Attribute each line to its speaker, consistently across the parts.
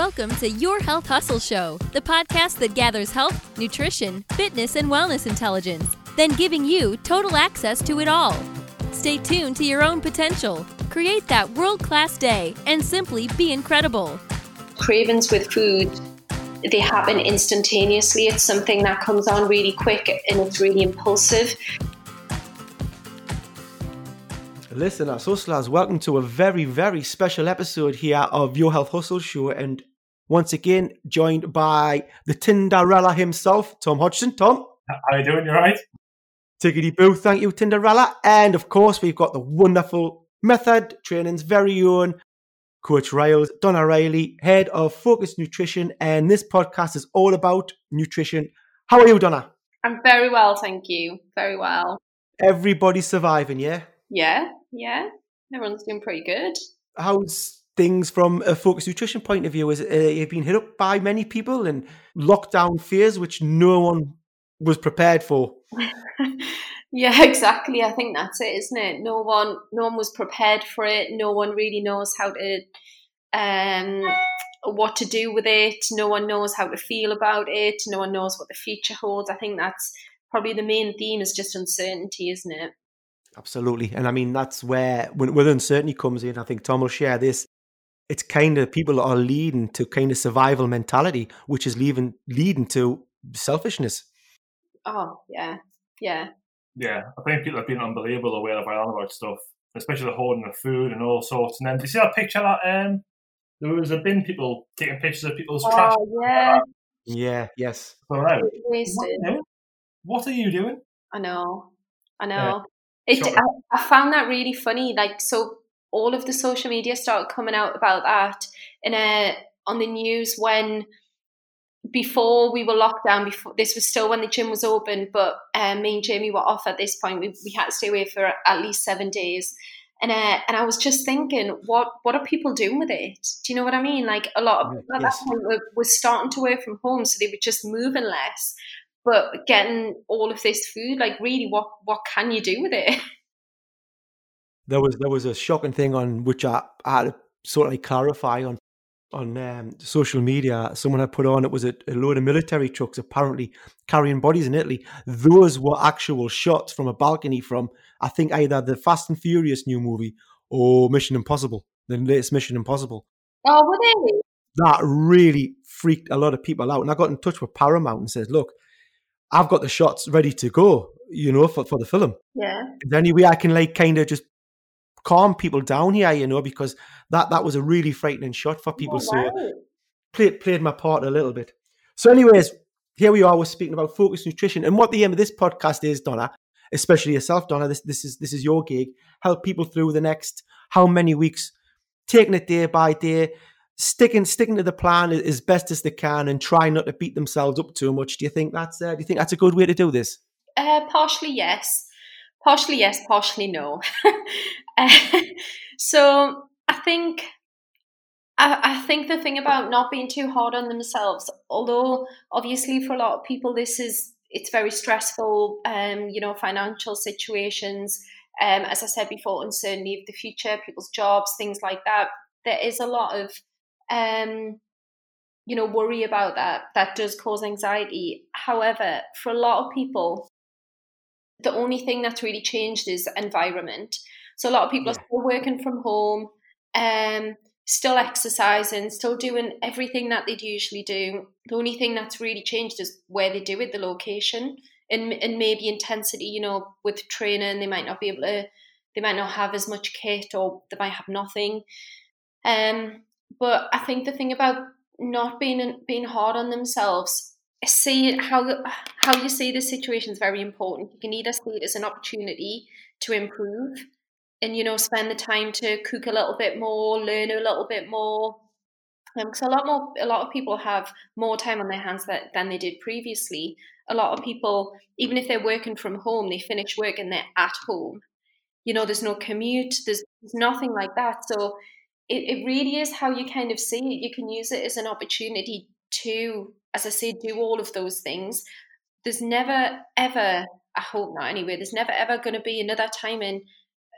Speaker 1: Welcome to Your Health Hustle Show, the podcast that gathers health, nutrition, fitness, and wellness intelligence, then giving you total access to it all. Stay tuned to your own potential, create that world class day, and simply be incredible.
Speaker 2: Cravings with food, they happen instantaneously. It's something that comes on really quick and it's really impulsive.
Speaker 3: Listeners, hustlers, welcome to a very, very special episode here of Your Health Hustle Show. And once again, joined by the Tinderella himself, Tom Hodgson. Tom.
Speaker 4: How are you doing? You all right?
Speaker 3: Tickety boo. Thank you, Tinderella. And of course, we've got the wonderful Method Training's very own Coach Riles, Donna Riley, head of Focused Nutrition. And this podcast is all about nutrition. How are you, Donna?
Speaker 2: I'm very well, thank you. Very well.
Speaker 3: Everybody's surviving, yeah?
Speaker 2: Yeah, yeah. Everyone's doing pretty good.
Speaker 3: How's things from a focused nutrition point of view? Is it, uh, you've been hit up by many people and lockdown fears, which no one was prepared for.
Speaker 2: yeah, exactly. I think that's it, isn't it? No one, no one was prepared for it. No one really knows how to, um, what to do with it. No one knows how to feel about it. No one knows what the future holds. I think that's probably the main theme is just uncertainty, isn't it?
Speaker 3: Absolutely. And I mean, that's where, when, when uncertainty comes in, I think Tom will share this. It's kind of people are leading to kind of survival mentality, which is leaving, leading to selfishness.
Speaker 2: Oh, yeah. Yeah.
Speaker 4: Yeah. I think people have been unbelievable aware of all about stuff, especially the hoarding of food and all sorts. And then, do you see that picture that um, there was a bin people taking pictures of people's
Speaker 2: oh,
Speaker 4: trash?
Speaker 2: yeah.
Speaker 3: Yeah, yes.
Speaker 4: All right.
Speaker 2: Wasted.
Speaker 4: What, what are you doing?
Speaker 2: I know. I know.
Speaker 4: Yeah.
Speaker 2: It, I, I found that really funny. Like, so all of the social media started coming out about that in a on the news when before we were locked down. Before this was still when the gym was open, but um, me and Jamie were off at this point. We, we had to stay away for at least seven days. And uh, and I was just thinking, what what are people doing with it? Do you know what I mean? Like a lot of people at that point were, were starting to work from home, so they were just moving less, but getting all of this food. Like, really, what what can you do with it?
Speaker 3: There was there was a shocking thing on which I, I had to sort of clarify on on um, social media. Someone had put on it was a, a load of military trucks apparently carrying bodies in Italy. Those were actual shots from a balcony from I think either the Fast and Furious new movie or Mission Impossible, the latest Mission Impossible.
Speaker 2: Oh, were they?
Speaker 3: That really freaked a lot of people out. And I got in touch with Paramount and said, "Look, I've got the shots ready to go, you know, for, for the film."
Speaker 2: Yeah.
Speaker 3: Is there any way I can like kind of just calm people down here, you know, because that that was a really frightening shot for people.
Speaker 2: Oh,
Speaker 3: So played played my part a little bit. So, anyways, here we are. We're speaking about focused nutrition, and what the aim of this podcast is, Donna, especially yourself, Donna. This this is this is your gig. Help people through the next how many weeks, taking it day by day, sticking sticking to the plan as- as best as they can, and try not to beat themselves up too much. Do you think that's uh, do you think that's a good way to do this?
Speaker 2: Uh, partially yes, partially yes, partially no. uh, so I think I, I think the thing about not being too hard on themselves, although obviously for a lot of people this is it's very stressful. Um, you know, financial situations. Um, as I said before, uncertainty of the future, people's jobs, things like that. There is a lot of um, you know worry about that that does cause anxiety however for a lot of people the only thing that's really changed is environment. So a lot of people are still working from home um still exercising still doing everything that they'd usually do. The only thing that's really changed is where they do it the location and, and maybe intensity you know with training they might not be able to they might not have as much kit or they might have nothing. Um but i think the thing about not being being hard on themselves see how how you see the situation is very important. You can either see it as an opportunity to improve and you know spend the time to cook a little bit more learn a little bit more um, because a lot more a lot of people have more time on their hands that, than they did previously. A lot of people even if they're working from home they finish work and they're at home. You know there's no commute there's, there's nothing like that. So it, it really is how you kind of see it. You can use it as an opportunity to as i say do all of those things there's never ever i hope not anyway there's never ever going to be another time in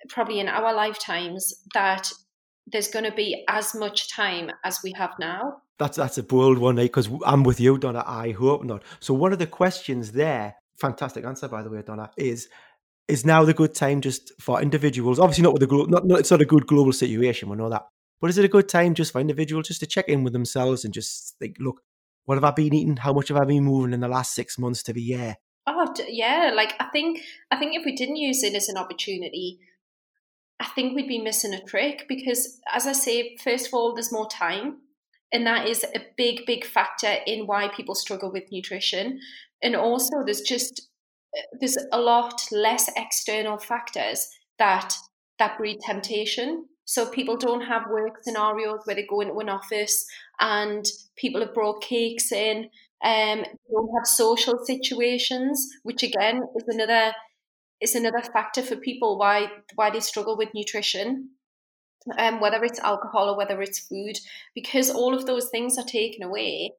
Speaker 2: probably in our lifetimes that there's going to be as much time as we have now
Speaker 3: That's that's a bold one, because eh? I'm with you, Donna. I hope not. So one of the questions there, fantastic answer by the way, Donna, is is now the good time just for individuals? Obviously, not with the glo- not, not it's not a good global situation. We know that, but is it a good time just for individuals just to check in with themselves and just think, look, what have I been eating? How much have I been moving in the last six months to the year?
Speaker 2: Oh yeah, like I think I think if we didn't use it as an opportunity, I think we'd be missing a trick because, as I say, first of all, there's more time, and that is a big, big factor in why people struggle with nutrition. And also, there's just eh, there's a lot less external factors that that breed temptation. So people don't have work scenarios where they go into an office and people have brought cakes in. Um, don't have social situations, which again is another is another factor for people why why they struggle with nutrition. Um, whether it's alcohol or whether it's food, because all of those things are taken away,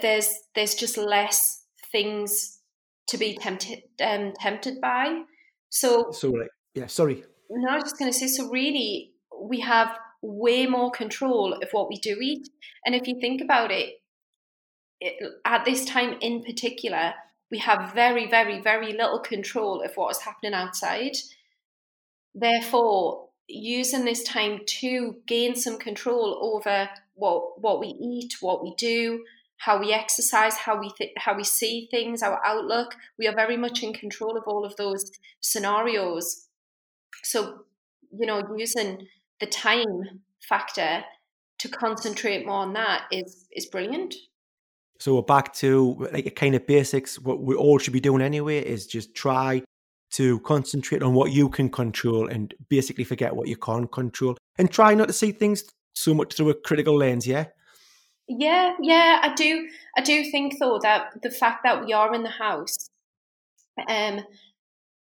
Speaker 2: there's there's just less things to be tempted um, tempted by. So,
Speaker 3: so like, yeah, sorry.
Speaker 2: No, I was just going to say. So really, we have way more control of what we do eat, and if you think about it, it at this time in particular, we have very, very, very little control of what is happening outside. Therefore, using this time to gain some control over what what we eat, what we do, how we exercise, how we th- how we see things, our outlook. We are very much in control of all of those scenarios. So, you know, using the time factor to concentrate more on that is is brilliant.
Speaker 3: So we're back to like a kind of basics. What we all should be doing anyway is just try to concentrate on what you can control and basically forget what you can't control, and try not to see things so much through a critical lens. Yeah.
Speaker 2: Yeah, yeah, I do. I do think though that the fact that we are in the house, um,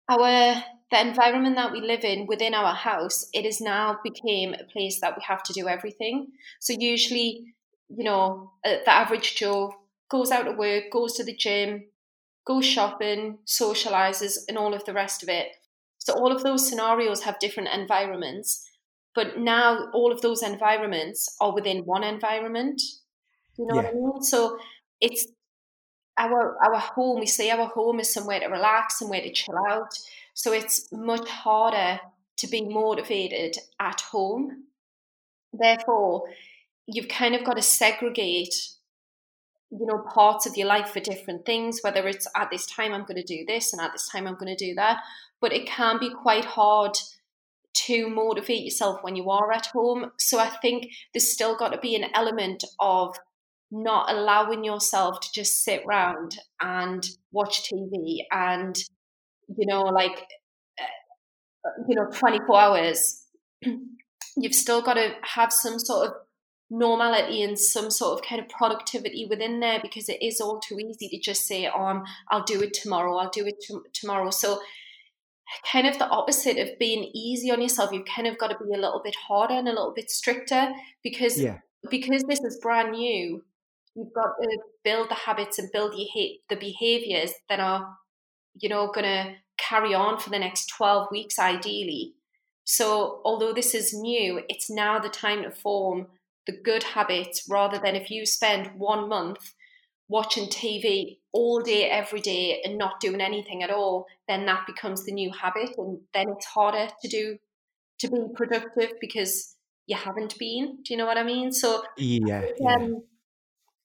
Speaker 2: our the environment that we live in within our house, it has now became a place that we have to do everything. So usually, you know, uh, the average Joe goes out to work, goes to the gym, goes shopping, socializes, and all of the rest of it. So all of those scenarios have different environments, but now all of those environments are within one environment. You know yeah. what I mean? So it's our our home. We say our home is somewhere to relax, somewhere to chill out. So it's much harder to be motivated at home. Therefore, you've kind of got to segregate you know parts of your life for different things whether it's at this time i'm going to do this and at this time i'm going to do that but it can be quite hard to motivate yourself when you are at home so i think there's still got to be an element of not allowing yourself to just sit around and watch TV and, you know, like, uh, you know, 24 hours. You've still got to have some sort of normality and some sort of kind of productivity within there because it is all too easy to just say, oh, I'm, I'll do it tomorrow, I'll do it tomorrow. So, kind of the opposite of being easy on yourself, you've kind of got to be a little bit harder and a little bit stricter because. Yeah. Because this is brand new, you've got to build the habits and build the behaviors that are you know going to carry on for the next 12 weeks ideally. So although this is new it's now the time to form the good habits rather than if you spend one month watching tv all day every day and not doing anything at all then that becomes the new habit and then it's harder to do to be productive because you haven't been. Do you know what i mean? So
Speaker 3: yeah, yeah. Um,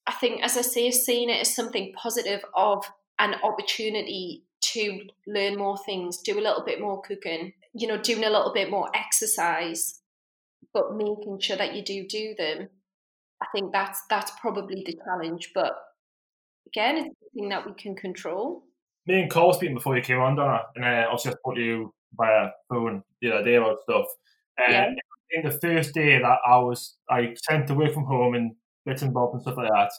Speaker 2: I think, as I say, seeing it as something positive of an opportunity to learn more things, do a little bit more cooking, you know, doing a little bit more exercise, but making sure that you do do them. I think that's that's probably the challenge. But again, it's something that we can control.
Speaker 4: Me and Cole speaking before you came on, Donna, and uh, obviously I spoke to you via phone the other day about stuff. Uh, yeah. In the first day that I was, I sent to work from home and bits and bobs and stuff like that.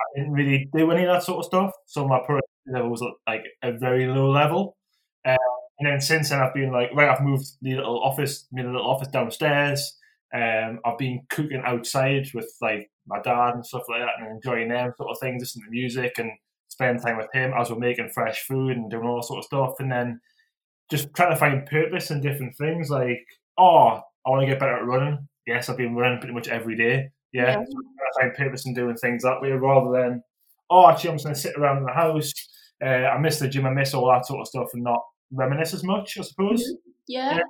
Speaker 4: I didn't really do any of that sort of stuff, so my productivity level was like a very low level. Um, and then since then, I've been like, right, I've moved the little office, made a little office downstairs. Um, I've been cooking outside with like my dad and stuff like that, and enjoying them sort of things, listening to music and spend time with him as we're making fresh food and doing all sort of stuff. And then just trying to find purpose in different things. Like, oh, I want to get better at running. Yes, I've been running pretty much every day Yeah, yeah. So I find purpose in doing things that way rather than oh, actually, I'm just going to sit around in the house. Uh, I miss the gym, I miss all that sort of stuff, and not reminisce as much. I suppose.
Speaker 2: Mm-hmm. yeah. yeah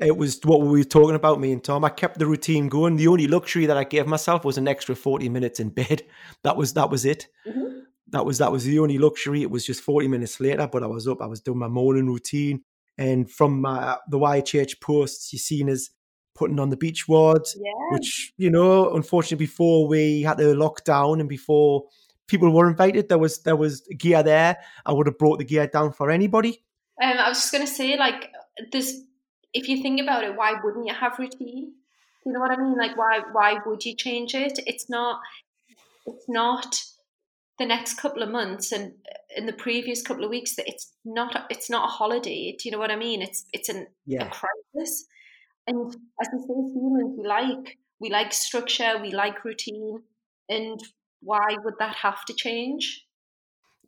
Speaker 3: it was what we were talking about me and tom i kept the routine going the only luxury that i gave myself was an extra 40 minutes in bed that was that was it mm-hmm. that was that was the only luxury it was just 40 minutes later but i was up i was doing my morning routine and from my, the YHH posts you seen as putting on the beach ward,
Speaker 2: yeah.
Speaker 3: which you know unfortunately before we had to lock down and before people were invited there was there was gear there i would have brought the gear down for anybody
Speaker 2: um, i was just going to say like this if you think about it, why wouldn't you have routine? You know what I mean? Like why why would you change it? It's not it's not the next couple of months and in the previous couple of weeks that it's not it's not a holiday. Do you know what I mean? It's it's an, yeah. a crisis. And as we say, humans, we like we like structure, we like routine, and why would that have to change?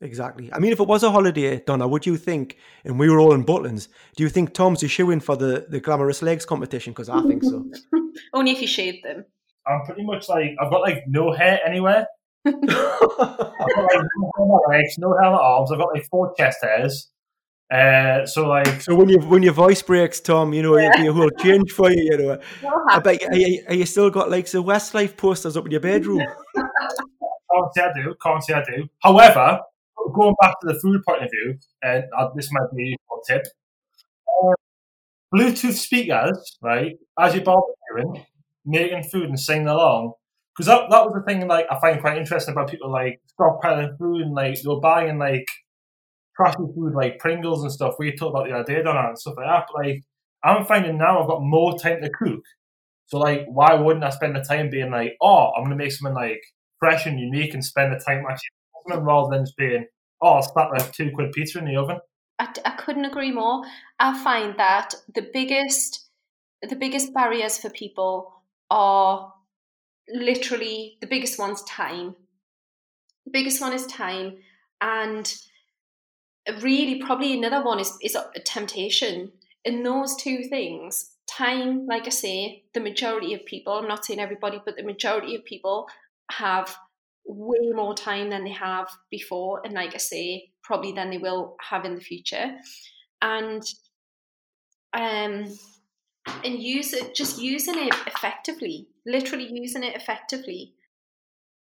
Speaker 3: Exactly. I mean, if it was a holiday, Donna, would you think, and we were all in Butlins, do you think Tom's a shoe in for the, the glamorous legs competition? Because I think so.
Speaker 2: Only if you shave them.
Speaker 4: I'm pretty much like, I've got like no hair anywhere. I've got like no hair legs, no hair on my arms. I've got like four chest hairs. Uh, so like,
Speaker 3: so when you when your voice breaks, Tom, you know yeah. it'll be a whole change for you. You know, I bet are you, are you still got like the Westlife posters up in your bedroom?
Speaker 4: can't say I do. Can't say I do. However, going back to the food point of view, and uh, this might be a useful tip. Uh, Bluetooth speakers, right? As you're barbecuing, making food and singing along, because that, that was the thing like I find quite interesting about people like stockpiling food and like they are buying like trashy food like Pringles and stuff. We talked about the other day, and stuff like that. But like I'm finding now I've got more time to cook. So like, why wouldn't I spend the time being like, oh, I'm gonna make something like fresh and unique and spend the time actually rather than just being, oh, I'll slap a two quid pizza in the oven.
Speaker 2: I, I couldn't agree more. I find that the biggest the biggest barriers for people are literally the biggest one's time. The biggest one is time, and really probably another one is is a temptation. In those two things, time, like I say, the majority of people, I'm not saying everybody, but the majority of people have way more time than they have before, and like I say, probably than they will have in the future, and um, and use it, just using it effectively, literally using it effectively.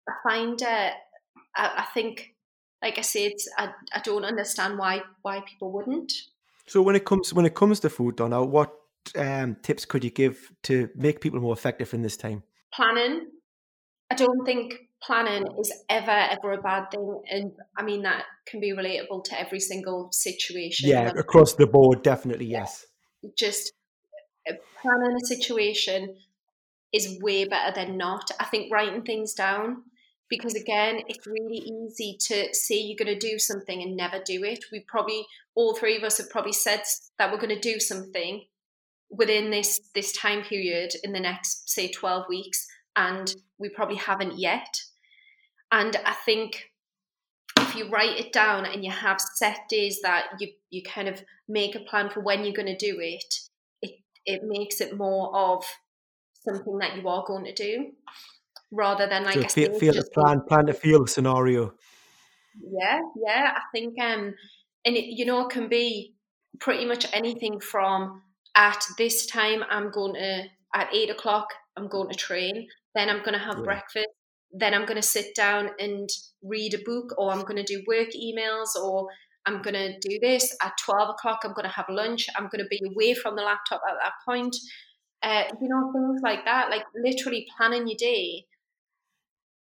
Speaker 2: I find, uh, I, I think, like I said, I, I don't understand why why people wouldn't.
Speaker 3: So when it comes when it comes to food, Donna, what um, tips could you give to make people more effective in this time?
Speaker 2: Planning. I don't think planning is ever ever a bad thing and i mean that can be relatable to every single situation
Speaker 3: yeah across the board definitely yes
Speaker 2: just uh, planning a situation is way better than not i think writing things down because again it's really easy to say you're going to do something and never do it. We probably all three of us have probably said that we're going to do something within this this time period in the next say 12 weeks and we probably haven't yet. And I think if you write it down and you have set days that you you kind of make a plan for when you're going to do it, it it makes it more of something that you are going to do rather than like
Speaker 3: so feel, feel the plan plan to feel scenario.
Speaker 2: Yeah, yeah. I think um and it, you know it can be pretty much anything from at this time I'm going to at eight o'clock I'm going to train, then I'm going to have yeah. breakfast, then I'm going to sit down and read a book, or I'm going to do work emails, or I'm going to do this at 12 o'clock. I'm going to have lunch. I'm going to be away from the laptop at that point. Uh, you know, things like that, like literally planning your day.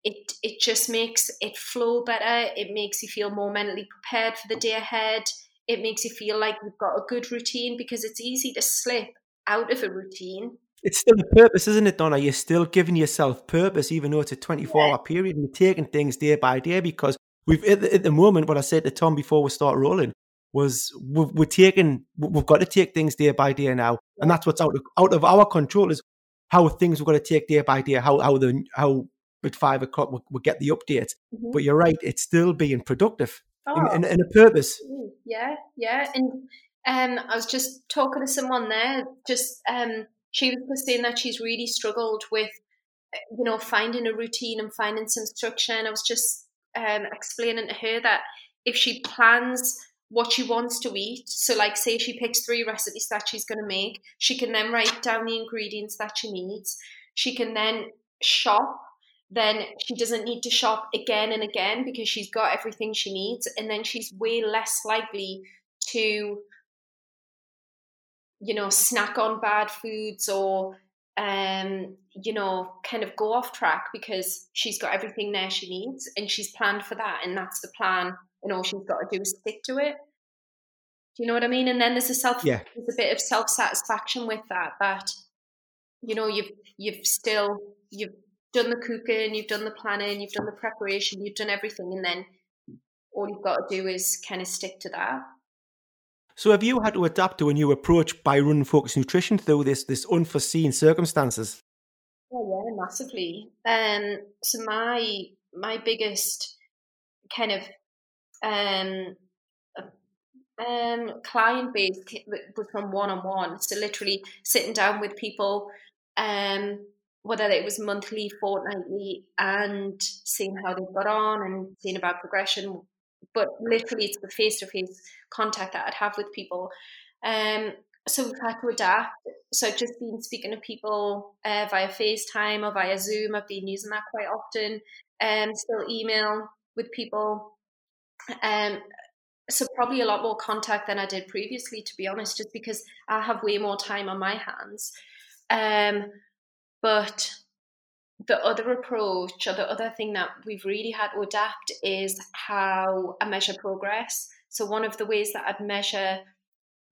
Speaker 2: It, it just makes it flow better. It makes you feel more mentally prepared for the day ahead. It makes you feel like you've got a good routine because it's easy to slip out of a routine
Speaker 3: it's still a purpose, isn't it, Donna? You're still giving yourself purpose, even though it's a 24 hour period and you're taking things day by day because we've, at the, at the moment, what I said to Tom before we start rolling was we're, we're taking, we've got to take things day by day now. And that's what's out of, out of our control is how things we're going to take day by day, how, how the, how at five o'clock we'll, we'll get the updates. Mm-hmm. But you're right, it's still being productive oh. in, in, in a purpose.
Speaker 2: Yeah, yeah. And um, I was just talking to someone there, just, um, she was saying that she's really struggled with you know, finding a routine and finding some structure. And I was just um, explaining to her that if she plans what she wants to eat, so like say she picks three recipes that she's going to make, she can then write down the ingredients that she needs. She can then shop. Then she doesn't need to shop again and again because she's got everything she needs. And then she's way less likely to, you know, snack on bad foods or um, you know, kind of go off track because she's got everything there she needs and she's planned for that and that's the plan and all she's got to do is stick to it. Do you know what I mean? And then there's a self
Speaker 3: yeah.
Speaker 2: there's a bit of self satisfaction with that that you know you've you've still you've done the cooking, you've done the planning, you've done the preparation, you've done everything and then all you've got to do is kind of stick to that.
Speaker 3: So have you had to adapt to a new approach by running Focused Nutrition through this this unforeseen circumstances?
Speaker 2: Oh yeah, massively. Um, so my my biggest kind of um um client base was from one on one. So literally sitting down with people, um, whether it was monthly, fortnightly, and seeing how they've got on and seeing about progression. But literally, it's the face to face contact that I'd have with people. Um, so we've had to adapt. So I've just been speaking to people uh, via FaceTime or via Zoom. I've been using that quite often. Um, still email with people. Um, so probably a lot more contact than I did previously, to be honest, just because I have way more time on my hands. Um, but the other approach or the other thing that we've really had to adapt is how I measure progress. So one of the ways that I'd measure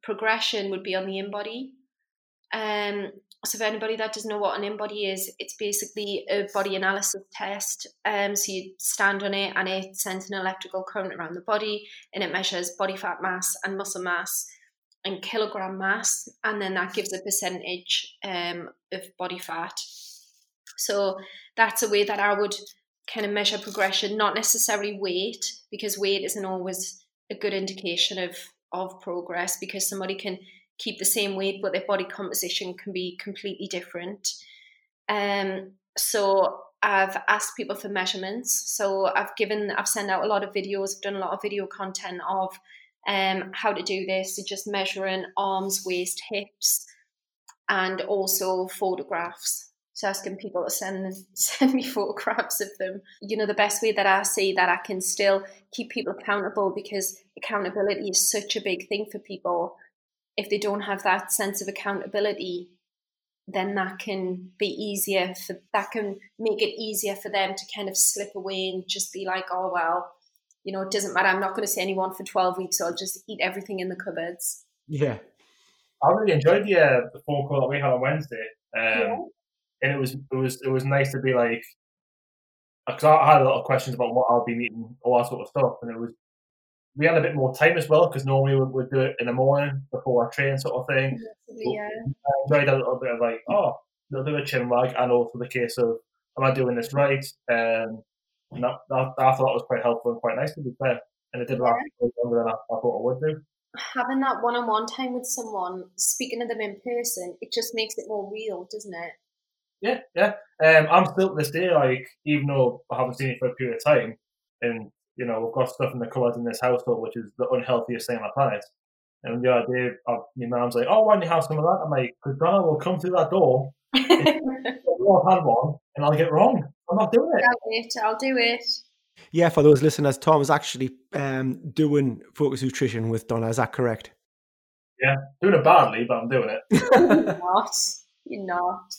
Speaker 2: progression would be on the InBody. Um, so for anybody that doesn't know what an InBody is, it's basically a body analysis test. Um, so you stand on it and it sends an electrical current around the body and it measures body fat mass and muscle mass and kilogram mass, and then that gives a percentage um, of body fat. So that's a way that I would kind of measure progression, not necessarily weight, because weight isn't always a good indication of of progress because somebody can keep the same weight but their body composition can be completely different um so I've asked people for measurements. So I've given, I've sent out a lot of videos, I've done a lot of video content of um, how to do this. So just measuring arms, waist, hips, and also photographs. So asking people to send send me photographs of them. You know, the best way that I see that I can still keep people accountable because accountability is such a big thing for people. If they don't have that sense of accountability, then that can be easier for that can make it easier for them to kind of slip away and just be like, oh well, you know, it doesn't matter. I'm not going to see anyone for 12 weeks. So I'll just eat everything in the cupboards.
Speaker 3: Yeah.
Speaker 4: I really enjoyed the uh, the phone call that we had on Wednesday. Um, yeah and it was it was it was nice to be like because I had a lot of questions about what I'll be eating, all that sort of stuff, and it was we had a bit more time as well because normally we would do it in the morning before our train sort of thing.
Speaker 2: Yeah.
Speaker 4: I enjoyed a little bit of like oh, a little bit of chin wag, and also the case of am I doing this right? Um, and that, that, I thought was quite helpful and quite nice to be fair, and it did last longer than I, I thought it would do
Speaker 2: having that one-on-one time with someone, speaking to them in person, it just makes it more real, doesn't it?
Speaker 4: Yeah, yeah. Um, I'm still to this day, like, even though I haven't seen it for a period of time, and, you know, we've got stuff in the cupboard in this household, which is the unhealthiest thing on the planet. And the idea of my mom's like, oh, why don't you have some of that? I'm like, because Donna will come through that door, I'll have one, and I'll get wrong. I'm not doing it.
Speaker 2: I'll do it. I'll do it.
Speaker 3: Yeah, for those listeners, Tom is actually um, doing focus nutrition with Donna. Is that correct?
Speaker 4: Yeah, doing it badly, but I'm doing it.
Speaker 2: You're not. You're not.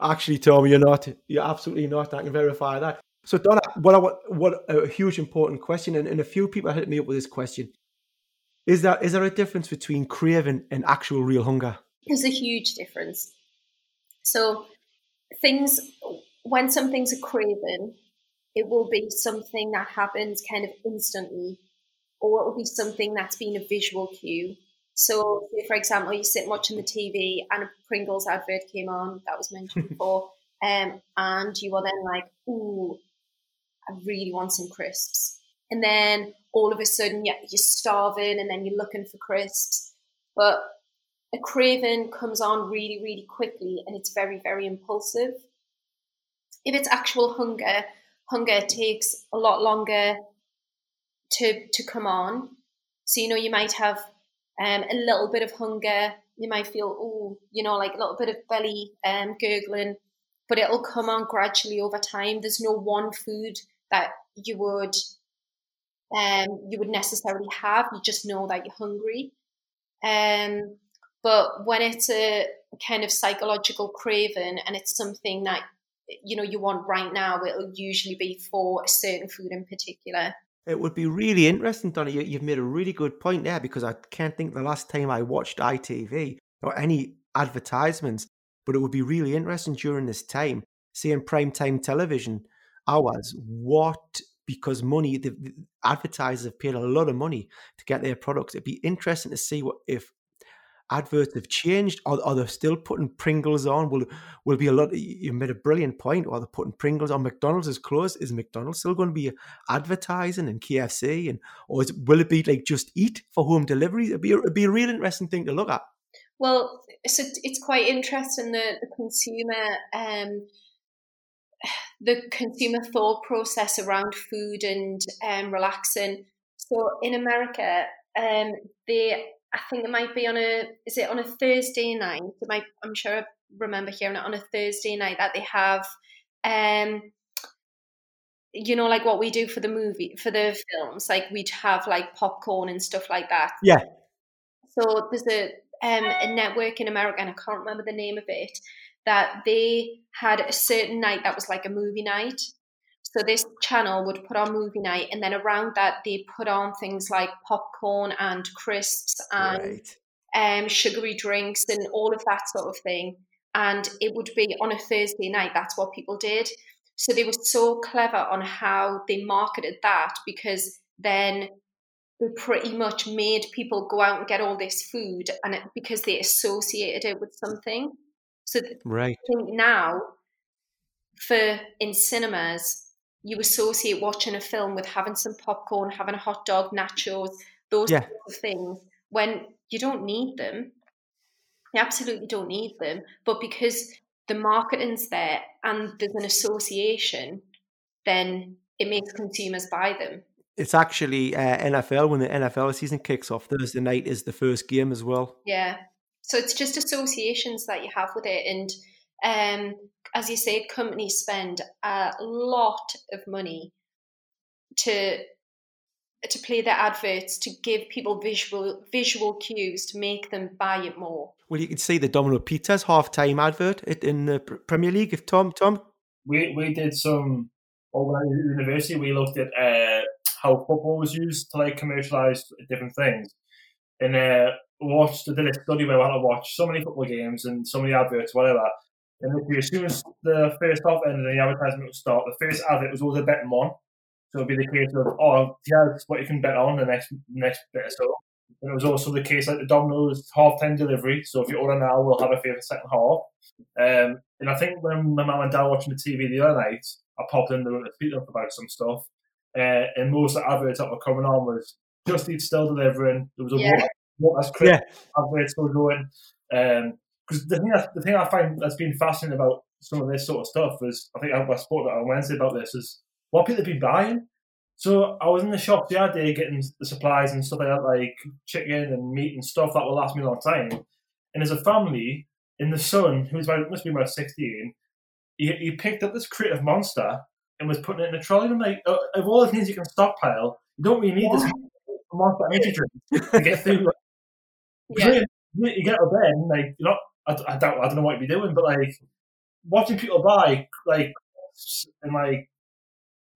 Speaker 3: Actually, Tom, you're not. You're absolutely not. I can verify that. So, Donna, what, I, what a huge important question, and, and a few people hit me up with this question. Is there is there a difference between craving and actual real hunger?
Speaker 2: There's a huge difference. So, things when something's a craving, it will be something that happens kind of instantly, or it will be something that's been a visual cue. So, for example, you sit watching the TV and a Pringles advert came on that was mentioned before, um, and you are then like, "Ooh, I really want some crisps," and then all of a sudden yeah, you're starving, and then you're looking for crisps, but a craving comes on really, really quickly, and it's very, very impulsive. if it's actual hunger, hunger takes a lot longer to to come on. So you know you might have um, a little bit of hunger. You might feel oh you know like a little bit of belly um, gurgling, but it'll come on gradually over time. There's no one food that you would um, you would necessarily have. You just know that you're hungry. Um, but when it's a kind of psychological craving and it's something that you know you want right now, it'll usually be for a certain food in particular.
Speaker 3: It would be really interesting, Donna. You, have made a really good point there because I can't think the last time I watched ITV or any advertisements, but it would be really interesting during this time, seeing primetime television hours, what because money the, the, advertisers have paid a lot of money to get their products. It'd be interesting to see what if adverts have changed or are they still putting Pringles on? Will will be a lot you made a brilliant point. Are they putting Pringles on McDonald's is closed? Is McDonald's still going to be advertising and KFC and or is, will it be like just eat for home delivery? It'd be a, it'd be a real interesting thing to look at.
Speaker 2: Well, so it's quite interesting that the consumer um, the consumer thought process around food and um, relaxing. So in America, um, they I think it might be on a is it on a Thursday night? It might I'm sure I remember hearing it on a Thursday night that they have um you know like what we do for the movie for the films like we'd have like popcorn and stuff like that
Speaker 3: yeah
Speaker 2: so there's a um, a network in america and i can't remember the name of it that they had a certain night that was like a movie night. So this channel would put on movie night, and then around that they put on things like popcorn and crisps and right. um, sugary drinks and all of that sort of thing. And it would be on a Thursday night. That's what people did. So they were so clever on how they marketed that because then they pretty much made people go out and get all this food, and it, because they associated it with something. So
Speaker 3: right.
Speaker 2: I think now, for in cinemas, you associate watching a film with having some popcorn, having a hot dog, nachos, those yeah. of things. When you don't need them, you absolutely don't need them. But because the marketing's there and there's an association, then it makes consumers buy them.
Speaker 3: It's actually uh, NFL when the NFL season kicks off. Thursday night is the first game as well.
Speaker 2: Yeah, so it's just associations that you have with it. And um, as you say, companies spend a lot of money to to play their adverts to give people visual visual cues to make them buy it more.
Speaker 3: Well, you can see the Domino Pizza's half-time advert in the Premier League. If Tom, Tom,
Speaker 4: we we did some over at university. We looked at uh, how football was used to like commercialize different things, and uh, watched, I did a study where I had to watch so many football games and so many adverts, whatever. And as soon as the first half ended and the advertisement would start, the first advert was always a betting one. So it'd be the case of, oh, yeah, what you can bet on the next next bit or so. And it was also the case like the Domino's half time delivery. So if you order now, we'll have a the second half. Um, and I think when my mum and dad were watching the TV the other night, I popped in the room to speak them about some stuff. Uh, and most of the adverts that were coming on was Just Eat Still delivering. There was a yeah what as Chris yeah. where still going. Because the thing I, the thing I find that's been fascinating about some of this sort of stuff is I think I, I spoke about on Wednesday about this is what people have been buying. So I was in the shop the other day getting the supplies and stuff like that, like chicken and meat and stuff that will last me a long time. And there's a family in the son who's about must be about sixteen. He, he picked up this crate of monster and was putting it in a trolley. And I'm like, uh, of all the things you can stockpile, you don't really need this monster energy drink to get through yeah. You, get of bed and like you know, I, I don't I don't know what you'd be doing, but like watching people buy like and like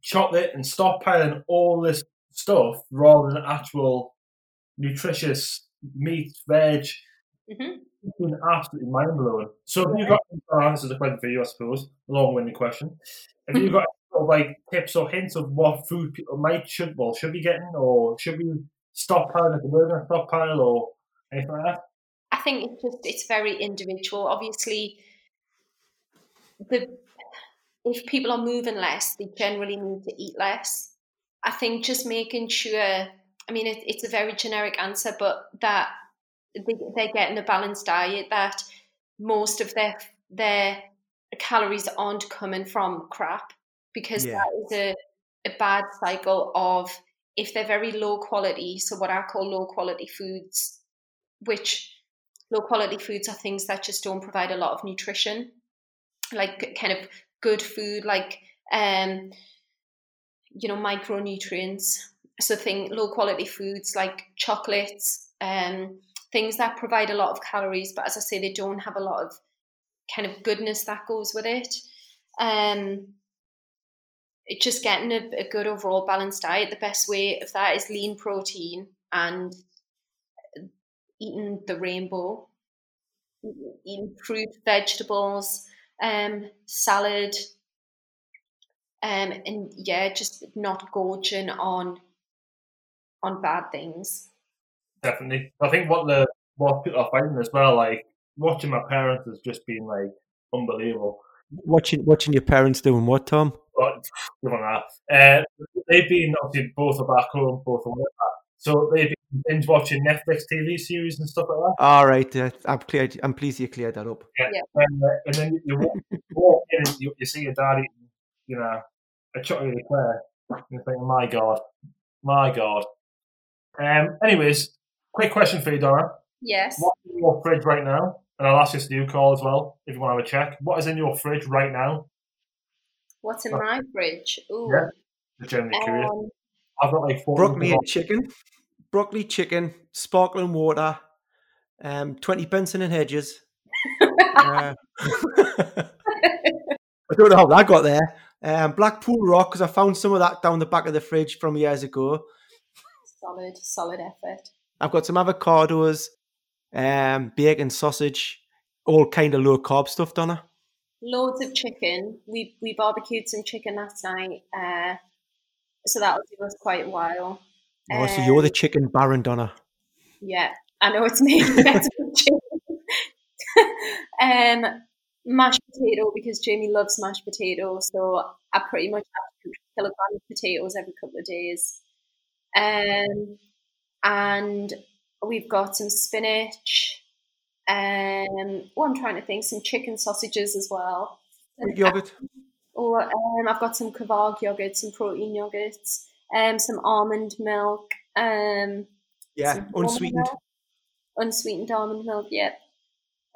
Speaker 4: chocolate and stockpiling all this stuff rather than actual nutritious meat, veg. Mm-hmm. It's been absolutely mind blowing. So, have you got uh, this is a question for you, I suppose, a long winded question. Have you got sort of like tips or hints of what food people might should well should be getting, or should we stockpile at the burger stockpile, or anything like that?
Speaker 2: I think it's just it's very individual. Obviously, the if people are moving less, they generally need to eat less. I think just making sure. I mean, it, it's a very generic answer, but that they, they're getting a balanced diet. That most of their their calories aren't coming from crap because
Speaker 3: Yeah.
Speaker 2: that is a, a bad cycle of if they're very low quality, so what I call low quality foods, which low quality foods are things that just don't provide a lot of nutrition, like kind of good food, like um, you know, micronutrients. So thing low quality foods like chocolates, um, things that provide a lot of calories, but as I say, they don't have a lot of kind of goodness that goes with it. Um, it's just getting a, a good overall balanced diet. The best way of that is lean protein and eating the rainbow, eating fruit, vegetables, um, salad, um, and yeah, just not gorging on on bad things.
Speaker 4: Definitely. I think what the what people are finding as well, like watching my parents has just been like unbelievable.
Speaker 3: Watching watching your parents doing what, Tom?
Speaker 4: But give on that. Uh, they've been obviously both are back home, both are work back. So they've been binge watching Netflix TV series and stuff like that.
Speaker 3: All right, uh, I'm cleared. I'm pleased you cleared that up.
Speaker 4: Yeah.
Speaker 2: Yeah.
Speaker 4: And, uh, and then you walk, you walk in and you, you see your dad eating, you know, a chocolate eclair. And you think, my God, my God. Um. Anyways, quick question for you, Donna.
Speaker 2: Yes.
Speaker 4: What's in your fridge right now? And I'll ask this to you, Carl, as well, if you want to have a check. What is in your fridge right now?
Speaker 2: What's in my fridge? Ooh.
Speaker 4: Yeah. Just generally curious. I've got like four.
Speaker 3: Broccoli and chicken, broccoli, chicken, sparkling water, um, twenty Benson and Hedges. Uh, I don't know how that got there. Um, Blackpool Rock because I found some of that down the back of the fridge from years ago.
Speaker 2: solid, solid effort.
Speaker 3: I've got some avocados, um, bacon, sausage, all kind of low carb stuff, Donna.
Speaker 2: Loads of chicken. We we barbecued some chicken last night, uh, so that'll do us quite a while.
Speaker 3: Oh, so you're the
Speaker 2: Um,
Speaker 3: chicken baron, Donna.
Speaker 2: Yeah, I know it's me. That's good chicken. um, mashed potato because Jamie loves mashed potato, so I pretty much have a kilogram of potatoes every couple of days. Um, and we've got some spinach. Um, oh, I'm trying to think some chicken sausages as well.
Speaker 3: Greek yogurt.
Speaker 2: Or um, I've got some Kvarg yogurt, some protein yogurts, um, some almond milk, um,
Speaker 3: Yeah, unsweetened.
Speaker 2: milk, unsweetened almond milk. Yep.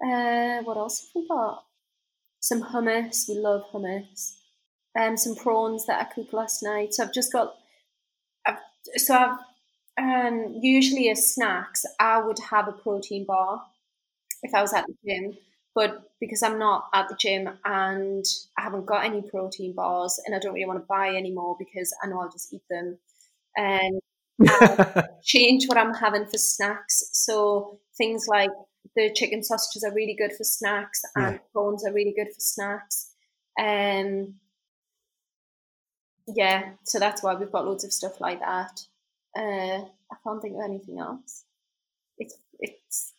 Speaker 2: Uh, what else have we got? Some hummus. We love hummus. Um, some prawns that I cooked last night. So I've just got. I've, so I've um, usually as snacks I would have a protein bar if I was at the gym, but because I'm not at the gym and I haven't got any protein bars and I don't really want to buy anymore because I know I'll just eat them. And change what I'm having for snacks. So things like the chicken sausages are really good for snacks, and
Speaker 3: Yeah.
Speaker 2: prawns are really good for snacks. Um, yeah, so that's why we've got loads of stuff like that. Uh, I can't think of anything else. It's it's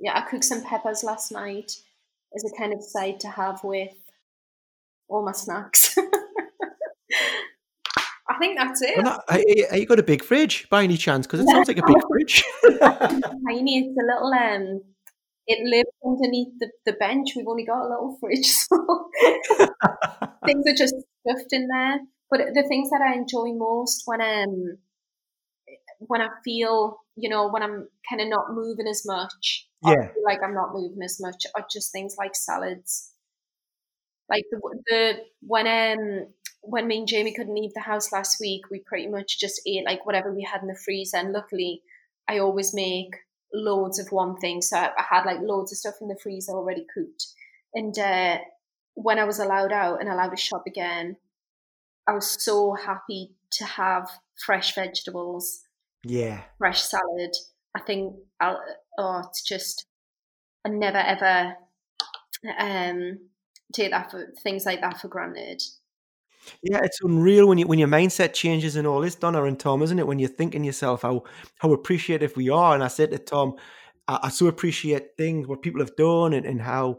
Speaker 2: yeah. I cooked some peppers last night as a kind of side to have with all my snacks. I think that's it.
Speaker 3: Well, that- hey, hey, you got a big fridge by any chance? Because it sounds like a big fridge.
Speaker 2: tiny. It's a little um. It lives underneath the, the bench. We've only got a little fridge, so things are just stuffed in there. But the things that I enjoy most when um when I feel you know when I'm kind of not moving as much, I
Speaker 3: Yeah.
Speaker 2: feel like I'm not moving as much, are just things like salads. Like the the when um when me and Jamie couldn't leave the house last week, we pretty much just ate like whatever we had in the freezer. And luckily, I always make loads of one thing, so I, I had like loads of stuff in the freezer already cooked. And uh, when I was allowed out and allowed to shop again, I was so happy to have fresh vegetables,
Speaker 3: yeah.
Speaker 2: fresh salad. I think I'll, oh, it's just I never ever um take that for things like that for granted.
Speaker 3: Yeah, it's unreal when you when your mindset changes and all this, Donna and Tom, isn't it? When you're thinking yourself how how appreciative we are. And I said to Tom, I, I so appreciate things what people have done and, and how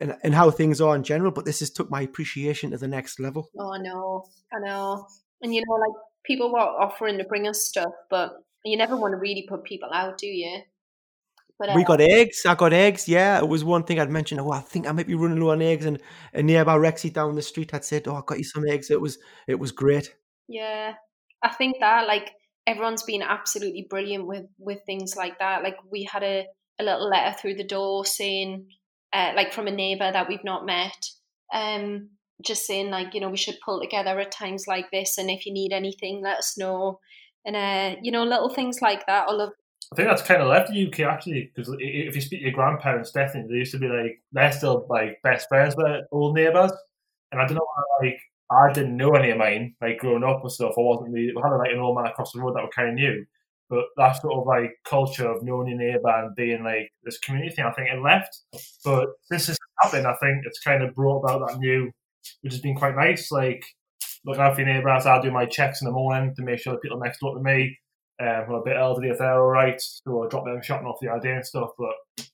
Speaker 3: and, and how things are in general. But this has took my appreciation to the next level.
Speaker 2: Oh, I know, I know. And you know, like people were offering to bring us stuff, but you never want to really put people out, do you? But, uh,
Speaker 3: we got eggs. I got eggs. Yeah, it was one thing I'd mentioned. Oh, I think I might be running low on eggs, and a nearby Rexy down the street had said, "Oh, I got you some eggs." It was it was great.
Speaker 2: Yeah, I think that like everyone's been absolutely brilliant with with things like that. Like we had a a little letter through the door saying, uh, like from a neighbour that we've not met, um, just saying like you know we should pull together at times like this, and if you need anything, let us know. And uh, you know, little things like that. I
Speaker 4: I think that's kind of left the UK actually, because if you speak to your grandparents, definitely they used to be like they're still like best friends with old neighbours, and I don't know like I didn't know any of mine like growing up and stuff. I wasn't really we had like an old man across the road that we kind of knew, but that sort of like culture of knowing your neighbour and being like this community thing, I think it left. But this has happened. I think it's kind of brought about that new, which has been quite nice. Like looking after your neighbours, I do my checks in the morning to make sure the people next door to me um, who are a bit elderly if they're all right, so I drop them shopping off the idea and stuff. But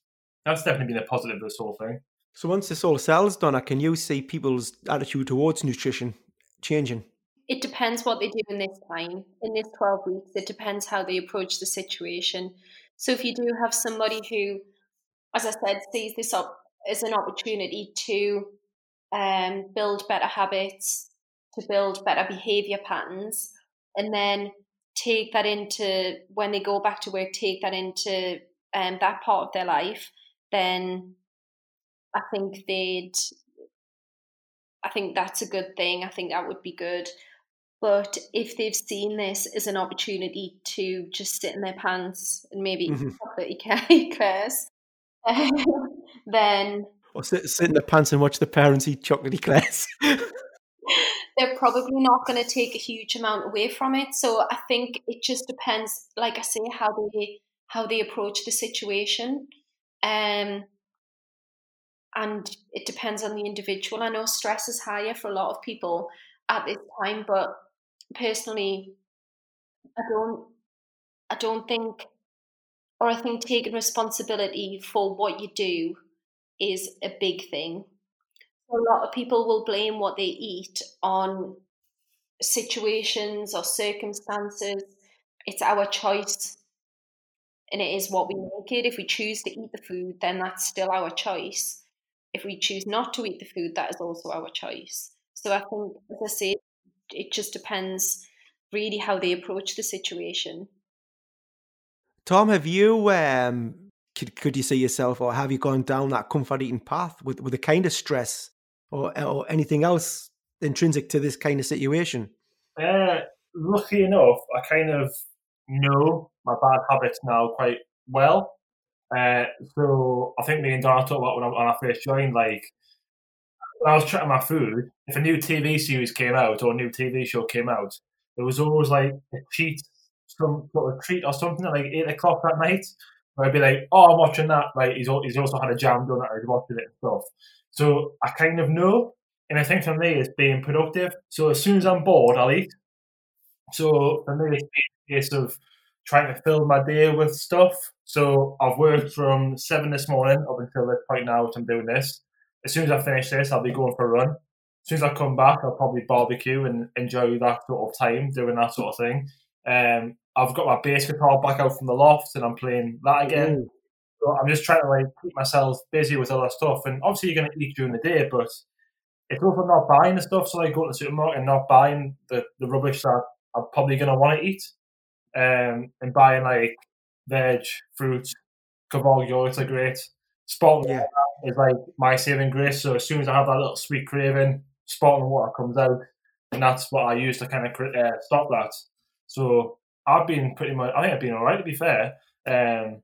Speaker 4: that's definitely been a positive of this whole thing.
Speaker 3: So once this all sells, Donna, can you see people's attitude towards nutrition changing?
Speaker 2: It depends what they do in this time, in this 12 weeks. It depends how they approach the situation. So if you do have somebody who, as I said, sees this up as an opportunity to um, build better habits, to build better behavior patterns, and then take that into when they go back to work, take that into um, that part of their life, then I think they'd. I think that's a good thing. I think that would be good. But if they've seen this as an opportunity to just sit in their pants and maybe mm-hmm. chocolate eclairs, then
Speaker 3: or sit, sit in the pants and watch the parents eat chocolate eclairs.
Speaker 2: they're probably not going to take a huge amount away from it. So I think it just depends, like I say, how they how they approach the situation, um, and it depends on the individual. I know stress is higher for a lot of people at this time, but personally, I don't, I don't think, or I think taking responsibility for what you do is a big thing a lot of people will blame what they eat on situations or circumstances. It's our choice and it is what we make it. If we choose to eat the food, then that's still our choice. If we choose not to eat the food, that is also our choice. So I think, as I say, it just depends really how they approach the situation.
Speaker 3: Tom, have you um, could could you see yourself, or have you gone down that comfort eating path with with the kind of stress or or anything else intrinsic to this kind of situation?
Speaker 4: Uh, lucky enough, I kind of know my bad habits now quite well. Uh, so I think me and Don talked about when I, when I first joined, like when I was trying my food, if a new TV series came out or a new TV show came out, there was always like a treat, some sort of treat or something at like eight o'clock that night. Where I'd be like, "Oh, I'm watching that." Like he's he's also had a jam done, or he's watching it and stuff. So I kind of know, and I think for me it's being productive. So as soon as I'm bored, I'll eat. So for me, it's a case of trying to fill my day with stuff. So I've worked from seven this morning up until this point now, which I'm doing this. As soon as I finish this, I'll be going for a run. As soon as I come back, I'll probably barbecue and enjoy that sort of time doing that sort of thing. Um, I've got my bass guitar back out from the loft and I'm playing that again. So I'm just trying to like keep myself busy with other stuff. And obviously, you're going to eat during the day, but it's also not buying the stuff. So like go to the supermarket and not buying the, the rubbish that I'm probably going to want to eat, um, and buying like veg, fruit, Kavol yogurts are great. Spot yeah. is like my saving grace. So as soon as I have that little sweet craving, sparkling water comes out, and that's what I use to kind of uh, stop that. So I've been pretty much. I think I've been all right to be fair. Um,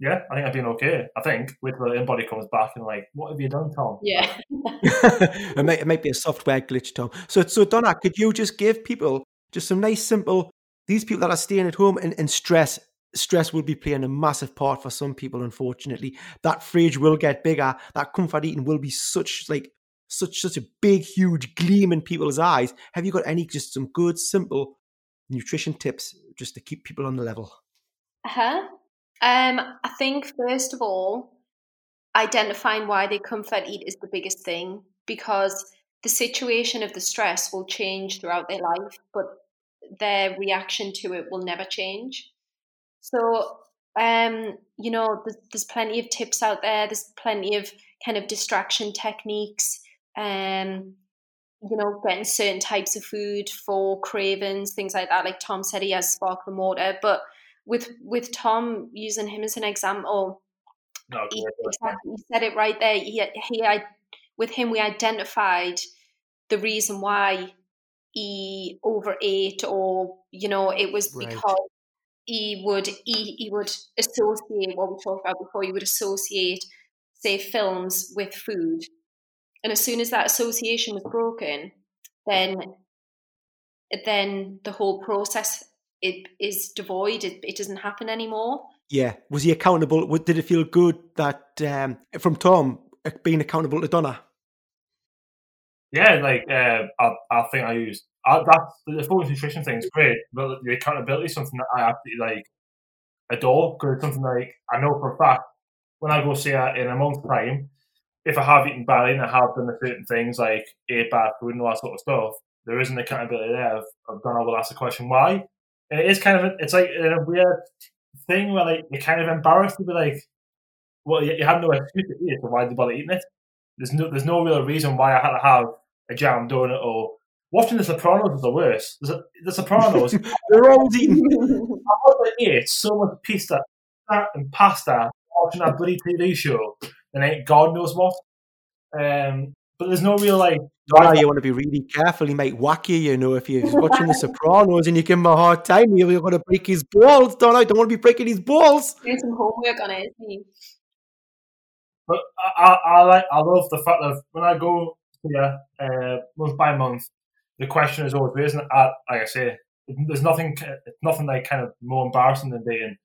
Speaker 4: yeah, I think I've been okay. I think with the InBody comes back and like, what have you done, Tom?
Speaker 2: Yeah,
Speaker 3: it, might, it might be a software glitch, Tom. So, so Donna, could you just give people just some nice, simple? These people that are staying at home and, and stress, stress will be playing a massive part for some people. Unfortunately, that fridge will get bigger. That comfort eating will be such like such such a big, huge gleam in people's eyes. Have you got any just some good, simple nutrition tips just to keep people on the level?
Speaker 2: Uh huh. Um, I think first of all, identifying why they comfort eat is the biggest thing because the situation of the stress will change throughout their life, but their reaction to it will never change. So, um, you know, there's, there's plenty of tips out there. There's plenty of kind of distraction techniques. Um, you know, getting certain types of food for cravings, things like that. Like Tom said, he has sparkling water, but with with Tom using him as an example,
Speaker 4: No,
Speaker 2: he, exactly, he said it right there. He, he, I, with him, we identified the reason why he overate, or you know, it was
Speaker 3: Right.
Speaker 2: because he would he, he would associate what we talked about before. He would associate, say, films with food, and as soon as that association was broken, then then the whole process it is devoid. It, it doesn't happen anymore.
Speaker 3: Yeah. Was he accountable? Did it feel good that um, from Tom uh, being accountable to Donna?
Speaker 4: Yeah, like uh, I, I think I used I, that's the Focused Nutrition thing is great, but the accountability is something that I absolutely like adore because it's something like I know for a fact when I go see her in a month's time, if I have eaten badly and I have done the certain things like ate bad food and all that sort of stuff, there is an accountability there I've done. I oh, will ask the question why. And it is kind of it's like a weird thing where like you're kind of embarrassed to be like, well, you, you have no excuse to eat it, so why did you bother eating it? There's no there's no real reason why I had to have a jam donut or watching The Sopranos is the worst. There's a, the Sopranos,
Speaker 3: They're always eating.
Speaker 4: I probably ate so much pizza and pasta watching that bloody TV show and ain't God knows what. Um, but there's no real like.
Speaker 3: Donna, you want to be really careful. He might whack you, you know, if you're watching The Sopranos and you give him a hard time, you're going to break his balls. Donna, I don't want to be breaking his balls.
Speaker 2: Doing some homework on it, isn't he?
Speaker 4: But I, I, I like I love the fact that when I go here uh, month by month, the question is always raised. And I, like I say, there's nothing nothing like kind of more embarrassing than being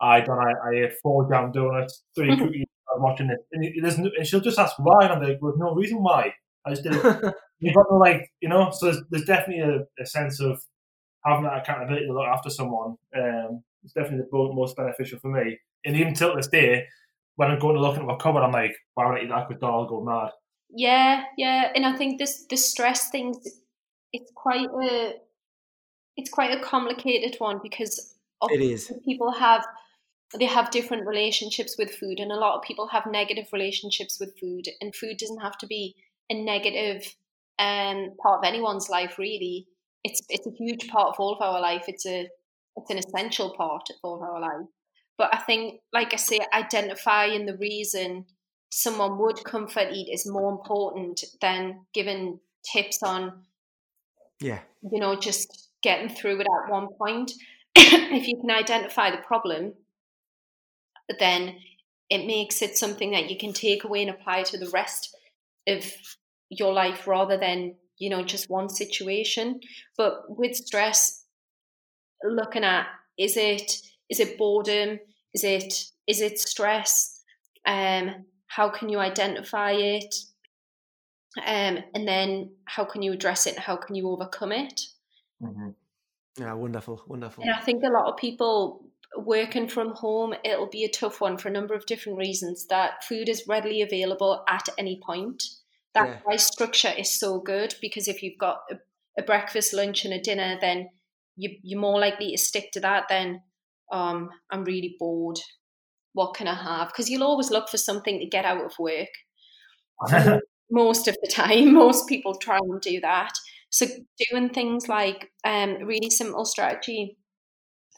Speaker 4: I done I, I ate four jam donuts, three cookies. I'm watching it, and, it, there's no, and she'll just ask why, and I'm like, there's no reason why. I just did it. You've got no like, you know. So there's, there's definitely a, a sense of having that accountability to look after someone. Um, it's definitely the most beneficial for me. And even till this day, when I'm going to look at my cupboard, I'm like, why would I eat that? Because I'll go mad.
Speaker 2: Yeah, yeah, and I think this the stress things it's quite a it's quite a complicated one because
Speaker 3: It is.
Speaker 2: people have they have different relationships with food and a lot of people have negative relationships with food and food doesn't have to be a negative um part of anyone's life really it's it's a huge part of all of our life it's a it's an essential part of all of our life but i think like i say identifying the reason someone would comfort eat is more important than giving tips on
Speaker 3: Yeah.
Speaker 2: you know, just getting through it at one point. if you can identify the problem, then it makes it something that you can take away and apply to the rest of your life rather than, you know, just one situation. But with stress, looking at is it is it boredom? Is it is it stress? Um, how can you identify it? Um, and then how can you address it and how can you overcome it?
Speaker 3: Yeah, wonderful, wonderful.
Speaker 2: And I think a lot of people working from home, it'll be a tough one for a number of different reasons. That food is readily available at any point. That's
Speaker 3: Yeah.
Speaker 2: why structure is so good because if you've got a, a breakfast, lunch, and a dinner, then you, you're more likely to stick to that than um, I'm really bored. What can I have? Because you'll always look for something to get out of work most of the time. Most people try and do that. So doing things like um, really simple strategy,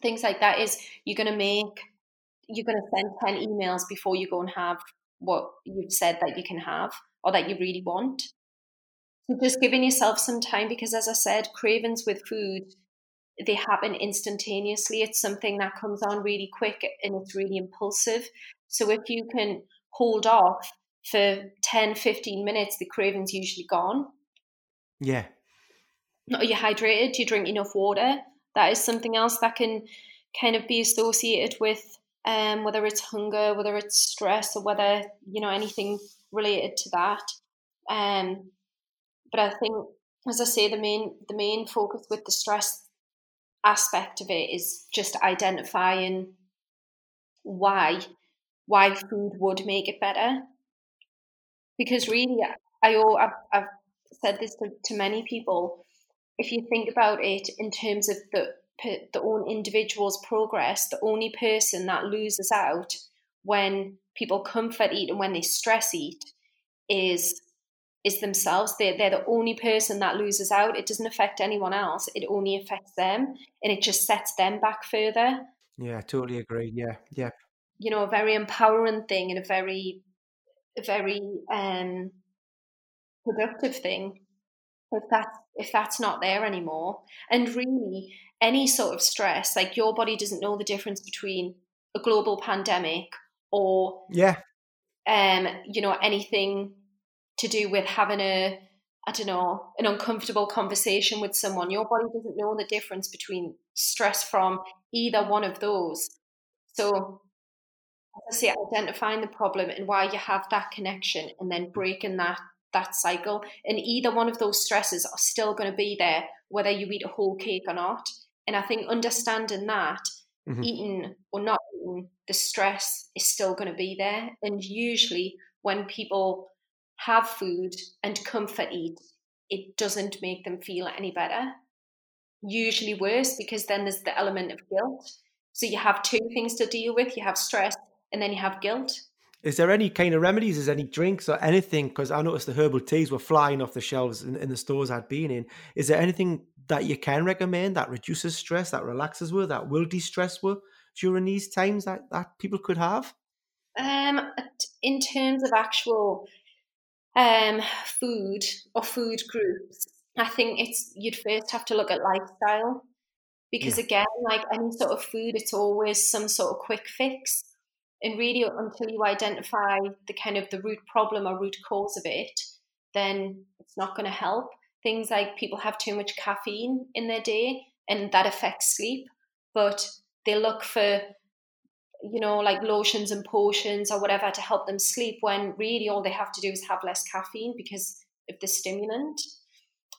Speaker 2: things like that is you're going to make, you're going to send 10 emails before you go and have what you've said that you can have or that you really want. So just giving yourself some time because as I said, cravings with food, they happen instantaneously. It's something that comes on really quick and it's really impulsive. So if you can hold off for 10, 15 minutes, the craving's usually gone.
Speaker 3: Yeah.
Speaker 2: Are you hydrated? Do you drink enough water? That is something else that can kind of be associated with um, whether it's hunger, whether it's stress, or whether you know anything related to that. Um, but I think, as I say, the main the main focus with the stress aspect of it is just identifying why why food would make it better. Because really, I I've, I've said this to, to many people. If you think about it in terms of the the own individual's progress. The only person that loses out when people comfort eat and when they stress eat is is themselves. They're, they're the only person that loses out. It doesn't affect anyone else. It only affects them and it just sets them back further.
Speaker 3: Yeah, totally agree. Yeah, yeah.
Speaker 2: You know, a very empowering thing and a very, a very um, productive thing. If that's if that's not there anymore, and really any sort of stress, like your body doesn't know the difference between a global pandemic or
Speaker 3: yeah,
Speaker 2: um, you know, anything to do with having a I don't know, an uncomfortable conversation with someone. Your body doesn't know the difference between stress from either one of those. So, as I say, identifying the problem and why you have that connection and then breaking that that cycle. And either one of those stresses are still going to be there, whether you eat a whole cake or not. And I think understanding that, mm-hmm. eating or not eating, the stress is still going to be there. And usually, when people have food and comfort eat, it doesn't make them feel any better. Usually worse because then there's the element of guilt. So you have two things to deal with you have stress and then you have guilt.
Speaker 3: Is there any kind of remedies? Is any drinks or anything? Because I noticed the herbal teas were flying off the shelves in, in, the stores I'd been in. Is there anything that you can recommend that reduces stress, that relaxes with, that will de-stress with during these times that, that people could have?
Speaker 2: Um, in terms of actual um, food or food groups, I think it's you'd first have to look at lifestyle because yeah. again, like any sort of food, it's always some sort of quick fix. And really, until you identify the kind of the root problem or root cause of it, then it's not going to help. Things like people have too much caffeine in their day, and that affects sleep. But they look for you know, like lotions and potions or whatever to help them sleep when really all they have to do is have less caffeine because of the stimulant.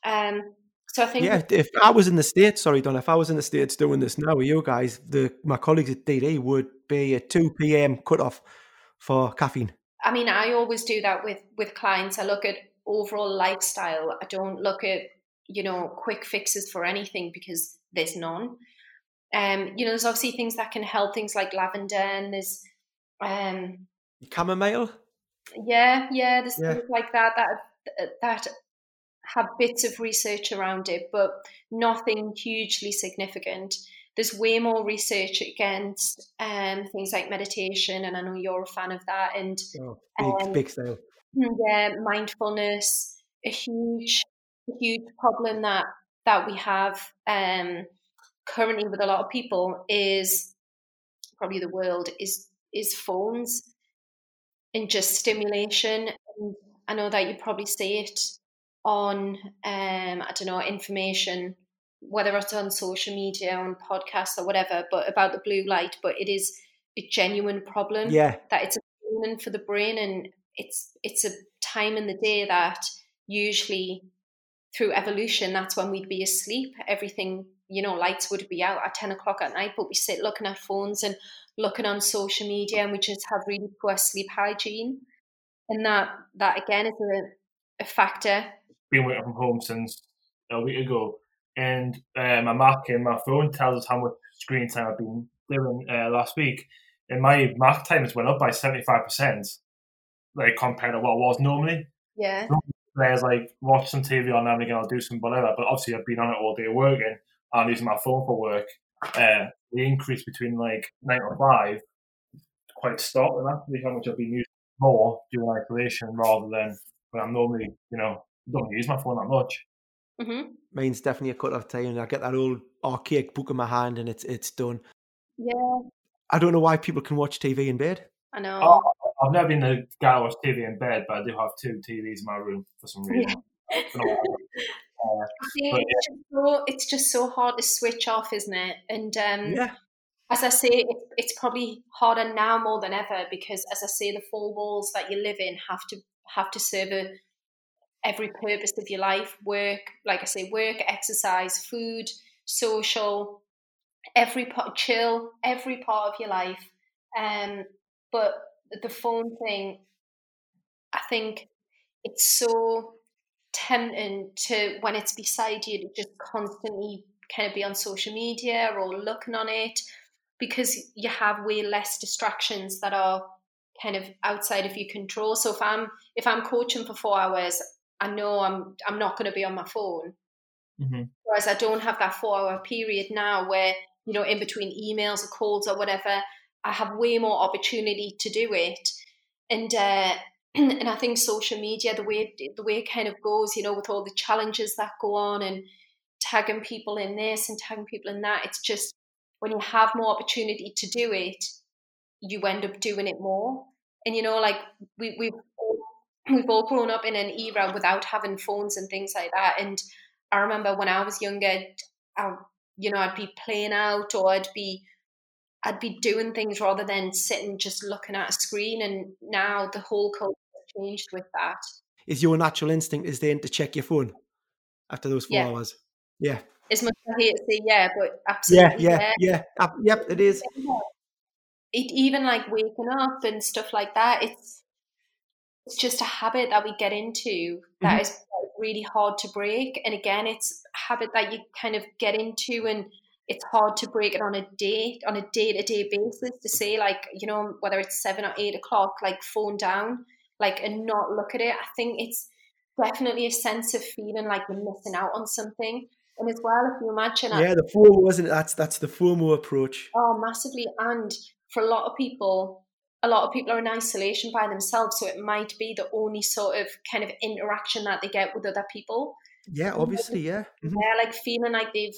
Speaker 2: Um, so I think
Speaker 3: yeah, if I was in the states, sorry, Don, if I was in the states doing this now with you guys, the my colleagues at DD would be a two p.m. cutoff for caffeine.
Speaker 2: I mean, I always do that with with clients. I look at overall lifestyle. I don't look at you know quick fixes for anything because there's none. Um, you know, there's obviously things that can help, things like lavender, and there's um,
Speaker 3: chamomile.
Speaker 2: Yeah, yeah, there's yeah. things like that that that have bits of research around it, but nothing hugely significant. There's way more research against um, things like meditation, and I know you're a fan of that. And
Speaker 3: oh, big, um, big sale.
Speaker 2: Yeah, mindfulness, a huge, huge problem that that we have. Um, currently with a lot of people is probably the world is is phones and just stimulation. And I know that you probably see it on um, I don't know information, whether it's on social media, on podcasts or whatever, but about the blue light. But it is a genuine problem.
Speaker 3: Yeah,
Speaker 2: that it's a problem for the brain, and it's it's a time in the day that usually through evolution that's when we'd be asleep. Everything you know, lights would be out at 10 o'clock at night, but we sit looking at phones and looking on social media and we just have really poor sleep hygiene. And that, that again is a, a factor.
Speaker 4: Been working from home since a week ago, and uh, my Mac and my phone tells us how much screen time I've been doing uh, last week. And my Mac time has went up by 75%, like compared to what it was normally.
Speaker 2: Yeah.
Speaker 4: There's like watch some TV on now and again, I'll do some whatever. But obviously, I've been on it all day working. I'm using my phone for work, uh, the increase between like nine or five quite stark with that. How much I've been using more during isolation rather than when I'm normally, you know, don't use my phone that much.
Speaker 2: Mm-hmm.
Speaker 3: Mine's definitely a cut off time, and I get that old archaic book in my hand, and it's it's done.
Speaker 2: Yeah.
Speaker 3: I don't know why people can watch TV in bed.
Speaker 2: I know. Oh,
Speaker 4: I've never been the guy to watch TV in bed, but I do have two TVs in my room for some reason.
Speaker 2: Uh, yeah. it's, just so, it's just so hard to switch off, isn't it? And um,
Speaker 3: yeah.
Speaker 2: as I say, it, it's probably harder now more than ever because, as I say, the four walls that you live in have to have to serve a, every purpose of your life. Work, like I say, work, exercise, food, social, every part, chill, every part of your life. Um, but the phone thing, I think it's so tempting to when it's beside you to just constantly kind of be on social media or looking on it because you have way less distractions that are kind of outside of your control. So if I'm if I'm coaching for four hours, I know I'm I'm not going to be on my phone.
Speaker 4: Mm-hmm.
Speaker 2: Whereas I don't have that four hour period now where you know in between emails or calls or whatever, I have way more opportunity to do it. And uh, and I think social media, the way the way it kind of goes, you know, with all the challenges that go on and tagging people in this and tagging people in that, it's just when you have more opportunity to do it, you end up doing it more. And you know, like we we've all, we've all grown up in an era without having phones and things like that. And I remember when I was younger, I, you know, I'd be playing out or I'd be I'd be doing things rather than sitting just looking at a screen. And now the whole culture has changed with that.
Speaker 3: Is your natural instinct is then to check your phone after those four
Speaker 2: Yeah.
Speaker 3: hours? Yeah.
Speaker 2: As much as I hate to say yeah, but absolutely
Speaker 3: Yeah, yeah, yeah. Uh, yep, it is.
Speaker 2: it even like waking up and stuff like that it's it's just a habit that we get into that
Speaker 3: Mhm.
Speaker 2: is really hard to break and again it's a habit that you kind of get into and it's hard to break it on a day on a day-to-day basis to say like you know whether it's seven or eight o'clock like phone down like and not look at it i think it's definitely a sense of feeling like you're missing out on something and as well if you imagine
Speaker 3: Yeah, the FOMO, isn't it? That's that's the FOMO approach.
Speaker 2: Oh, massively. And for a lot of people, a lot of people are in isolation by themselves. So it might be the only sort of kind of interaction that they get with other people.
Speaker 3: Yeah, obviously, yeah. Mhm.
Speaker 2: They're like feeling like they've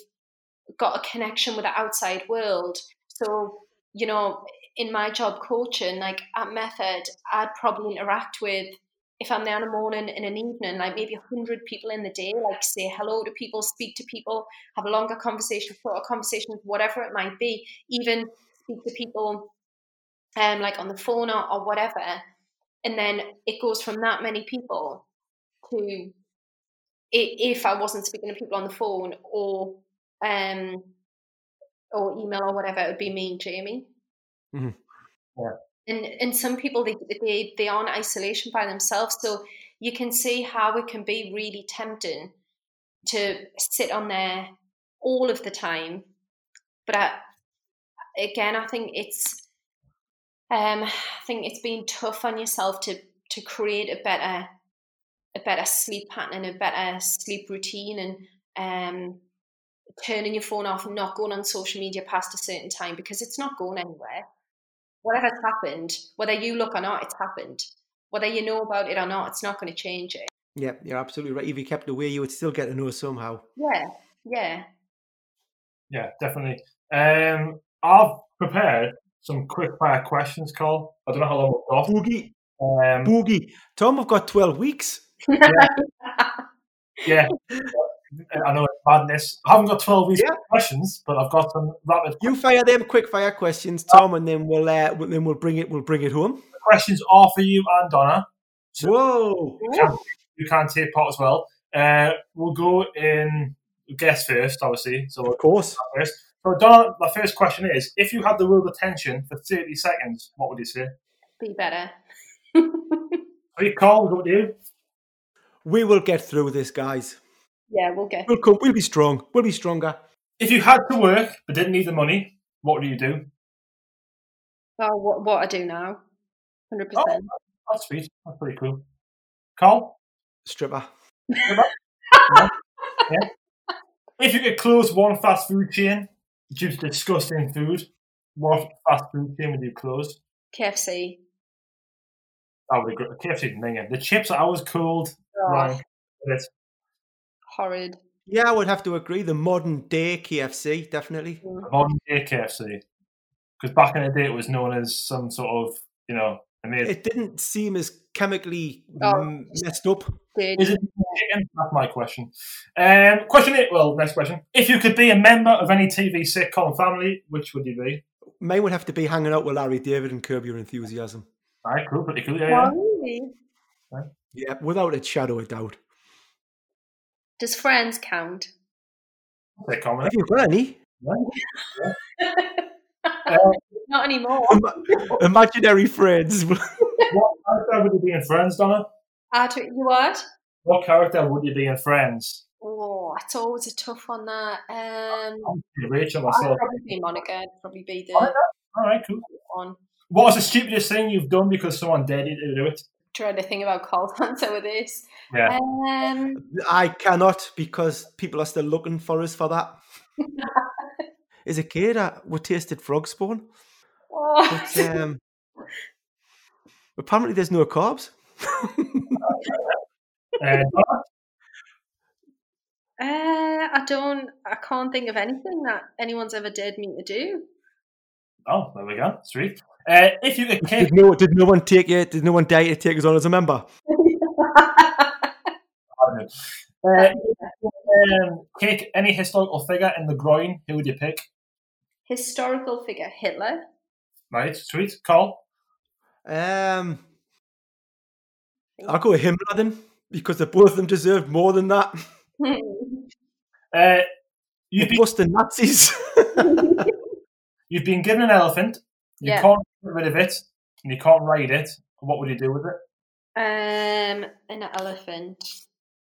Speaker 2: got a connection with the outside world. So, you know, in my job coaching, like at Method, I'd probably interact with, if I'm there in the morning and an evening, like maybe 100 people in the day, like say hello to people, speak to people, have a longer conversation, shorter conversations, whatever it might be, even speak to people um, like on the phone or, or whatever. And then it goes from that many people to if I wasn't speaking to people on the phone or um or email or whatever, it would be me and Jamie.
Speaker 3: Mhm.
Speaker 4: Yeah.
Speaker 2: And and some people they they they are in isolation by themselves, so you can see how it can be really tempting to sit on there all of the time. But I, again, I think it's um, I think it's been tough on yourself to to create a better a better sleep pattern and a better sleep routine and um, turning your phone off and not going on social media past a certain time because it's not going anywhere. Whatever's happened, whether you look or not, it's happened. Whether you know about it or not, it's not going to change it.
Speaker 3: Yeah, you're absolutely right. If you kept away, you would still get to know somehow.
Speaker 2: Yeah, yeah.
Speaker 4: Yeah, definitely. Um, I've prepared some quick fire questions, Cole. I don't know how long we've got.
Speaker 3: Boogie,
Speaker 4: Um,
Speaker 3: boogie. Tom, we've got 12 weeks.
Speaker 4: yeah, I know it's madness. I haven't got 12 weeks
Speaker 3: Yeah.
Speaker 4: questions, but I've got some rapid
Speaker 3: You fire them quick fire questions, Tom, and then we'll uh, then we'll bring it we'll bring it home.
Speaker 4: questions are for you and Donna. So
Speaker 3: Whoa!
Speaker 4: you can, you can take part as well. Uh, we'll go in guess first, obviously. So
Speaker 3: Of course.
Speaker 4: first. So Donna, my first question is: If you had the world attention for 30 seconds, what would you say?
Speaker 2: Be better.
Speaker 4: Are you Carl? What do you?
Speaker 3: We will get through this, guys.
Speaker 2: yeah, we'll get.
Speaker 3: We'll come. We'll be strong. We'll be stronger.
Speaker 4: If you had to work but didn't need the money, what would you do?
Speaker 2: Well, what, what I do now. 100%.
Speaker 4: Oh. That's sweet. That's pretty cool. Carl,
Speaker 3: Stripper.
Speaker 4: if you could close one fast food chain due to disgusting food, what fast food chain would you close?
Speaker 2: KFC.
Speaker 4: That would be great. KFC minging. The chips are always cold.
Speaker 2: Oh,
Speaker 4: Right. It's
Speaker 2: Horrid.
Speaker 3: Yeah, I would have to agree. The modern day KFC, definitely.
Speaker 4: modern day KFC. Because back in the day, it was known as some sort of, you know, amazing.
Speaker 3: It didn't seem as chemically
Speaker 2: Oh.
Speaker 3: messed up.
Speaker 2: Dude.
Speaker 4: Is it chicken? That's my question. Um, question eight. Well, next question. If you could be a member of any TV sitcom family, which would you be?
Speaker 3: Mine would have to be hanging out with Larry David and Curb Your Enthusiasm.
Speaker 4: All right, cool, pretty cool. Yeah, yeah.
Speaker 2: Really?
Speaker 3: Yeah, without a shadow of doubt.
Speaker 2: Does Friends count?
Speaker 4: Sitcom.
Speaker 3: Have you got any?
Speaker 2: Not anymore.
Speaker 3: Imaginary friends.
Speaker 4: What character would you be in Friends, Donna?
Speaker 2: Ah, do- you what?
Speaker 4: What character would you be in Friends?
Speaker 2: Oh, it's always a tough one. That um,
Speaker 4: Rachel myself.
Speaker 2: I'd
Speaker 4: myself.
Speaker 2: probably be Monica. I'd probably be the
Speaker 4: All right, cool.
Speaker 2: one.
Speaker 4: What was the stupidest thing you've done because someone dared you to do it?
Speaker 2: Trying to think about Cole's answer with this.
Speaker 4: Yeah.
Speaker 2: Um,
Speaker 3: I cannot because people are still looking for us for that. As a kid, I, we tasted frog spawn.
Speaker 2: oh,
Speaker 3: But, um, apparently, there's no carbs.
Speaker 4: Uh,
Speaker 2: uh, I don't. I can't think of anything that anyone's ever dared me to do.
Speaker 4: oh, there we go. Sweet. Uh, if you could kick
Speaker 3: Did no, did no one take you? Did no one dare you to take us on as a member?
Speaker 4: Uh, um, kick any historical figure in the groin, who would you pick?
Speaker 2: Historical figure Hitler.
Speaker 4: Right, sweet. Call.
Speaker 3: Um, I'll go with Himmler then because the both of them deserved more than that.
Speaker 4: Uh, you've, been,
Speaker 3: Busting Nazis.
Speaker 4: you've been given an elephant, you
Speaker 2: Yeah.
Speaker 4: can't get rid of it, and you can't ride it. What would you do with it?
Speaker 2: um, an elephant.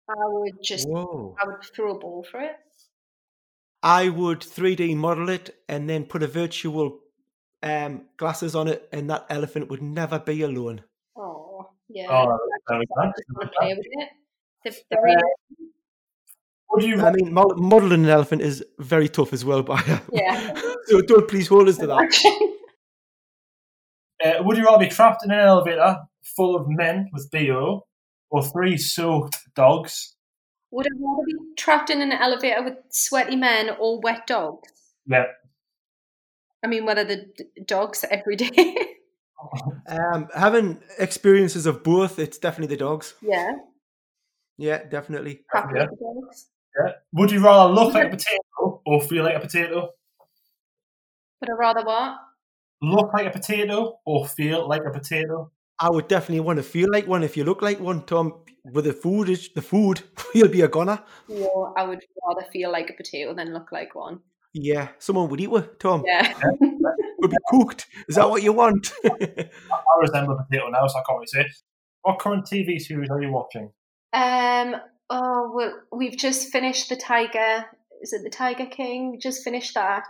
Speaker 2: I would just.
Speaker 3: Whoa.
Speaker 2: I would throw a ball for it.
Speaker 3: I would 3D model it and then put a virtual um, glasses on it, and that elephant would never be alone.
Speaker 2: Oh, yeah.
Speaker 4: Oh, there we
Speaker 2: I
Speaker 4: go.
Speaker 2: just want to play with it. The, the really,
Speaker 4: Would you,
Speaker 3: I mean, mod- modeling an elephant is very tough as well, by
Speaker 2: Yeah.
Speaker 3: so don't please hold us to that.
Speaker 4: uh, would you rather be trapped in an elevator full of men with BO or three soaked dogs?
Speaker 2: Would I rather be trapped in an elevator with sweaty men or wet dogs?
Speaker 4: Yeah.
Speaker 2: I mean, whether the d- dogs every day.
Speaker 3: Um, having experiences of both, it's definitely the dogs.
Speaker 2: yeah,
Speaker 3: Yeah, definitely.
Speaker 2: happy
Speaker 4: Yeah.
Speaker 2: with the dogs.
Speaker 4: Yeah. Would you rather look like a potato or feel like a potato?
Speaker 2: Would I rather what?
Speaker 4: Look like a potato or feel like a potato?
Speaker 3: I would definitely want to feel like one. If you look like one, Tom, with the food, is the food, you'll be a goner.
Speaker 2: Or I would rather feel like a potato than look like one.
Speaker 3: Yeah, someone would eat with Tom.
Speaker 2: Yeah.
Speaker 3: Would be cooked. Is that what you want?
Speaker 4: I resemble a potato now, so I can't really say. What current TV series are you watching?
Speaker 2: Um. Oh well, we've just finished the Tiger. Is it the Tiger King? We just finished that.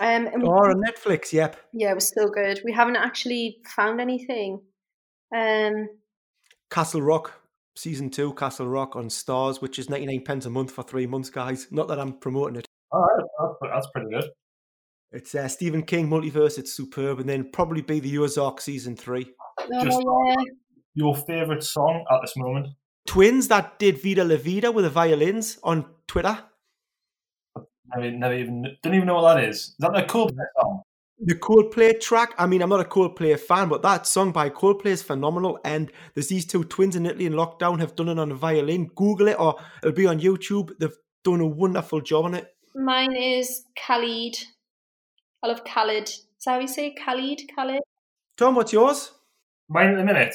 Speaker 2: Um. And we,
Speaker 3: or on Netflix, yep.
Speaker 2: yeah, it was so good. We haven't actually found anything. Um.
Speaker 3: Castle Rock, season two, Castle Rock on Starz, which is 99 pence a month for three months, guys. Not that I'm promoting it.
Speaker 4: All right, that's, that's pretty good.
Speaker 3: It's uh, Stephen King multiverse. It's superb, and then probably be the Ozark season three.
Speaker 2: Oh
Speaker 4: Just-
Speaker 2: yeah.
Speaker 4: Your favourite song at this moment?
Speaker 3: Twins that did Viva La Vida with the violins on Twitter.
Speaker 4: I mean, never even don't even know what that is. Is that the Coldplay song?
Speaker 3: The Coldplay track. I mean, I'm not a Coldplay fan, but that song by Coldplay is phenomenal. And there's these two twins in Italy in lockdown have done it on a violin. Google it, or it'll be on YouTube. They've done a wonderful job on it.
Speaker 2: Mine is Khalid. I love Khalid. Is that how you say Khalid? Khalid?
Speaker 3: Tom, what's yours?
Speaker 4: Mine at the minute.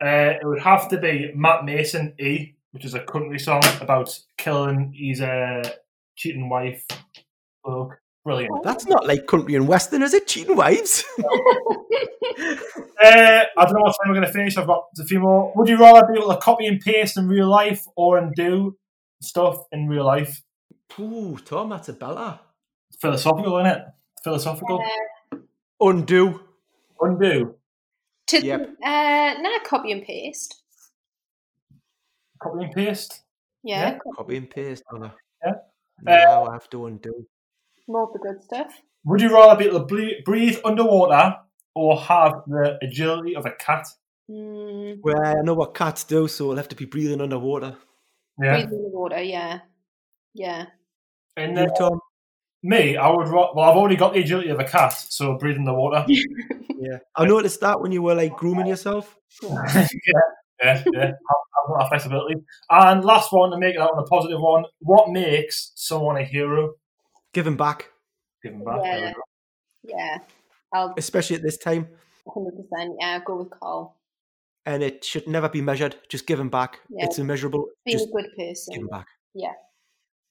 Speaker 4: Uh, it would have to be Matt Mason E, which is a country song about killing his uh, cheating wife. Bloke. Brilliant.
Speaker 3: That's not like country and western, is it? Cheating wives.
Speaker 4: Uh, I don't know what time we're going to finish. I've got a few more. Would you rather be able to copy and paste in real life or undo stuff in real life?
Speaker 3: Ooh, Tom, that's a beller.
Speaker 4: Philosophical, isn't it? Philosophical.
Speaker 3: Undo.
Speaker 4: Undo.
Speaker 2: To,
Speaker 3: Yep.
Speaker 2: uh, nah, copy and paste.
Speaker 4: Copy and paste.
Speaker 2: Yeah,
Speaker 4: Yeah.
Speaker 3: Copy and paste,
Speaker 4: Yeah.
Speaker 3: Now I have to undo.
Speaker 2: more of the good stuff.
Speaker 4: Would you rather be able to breathe underwater or have the agility of a cat?
Speaker 2: Mm,
Speaker 3: Well, I know what cats do, so I'll have to be breathing underwater.
Speaker 4: Yeah.
Speaker 2: breathe in the water, yeah. Yeah.
Speaker 4: And then
Speaker 3: Tom?
Speaker 4: me, I would. Well, I've already got the agility of a cat, so breathe in the water.
Speaker 3: Yeah. I noticed that when you were like grooming yourself.
Speaker 4: yeah, yeah, yeah. Have, have that flexibility. And last one to make that out on a positive one. What makes someone a hero?
Speaker 3: Giving back,
Speaker 4: Give them back.
Speaker 2: Yeah. Yeah. I'll
Speaker 3: especially at this time.
Speaker 2: 100%, yeah, go with Carl.
Speaker 3: And it should never be measured. Just giving back.
Speaker 2: Yeah.
Speaker 3: It's immeasurable.
Speaker 2: Being
Speaker 3: Just
Speaker 2: a good person.
Speaker 3: giving back. Yeah.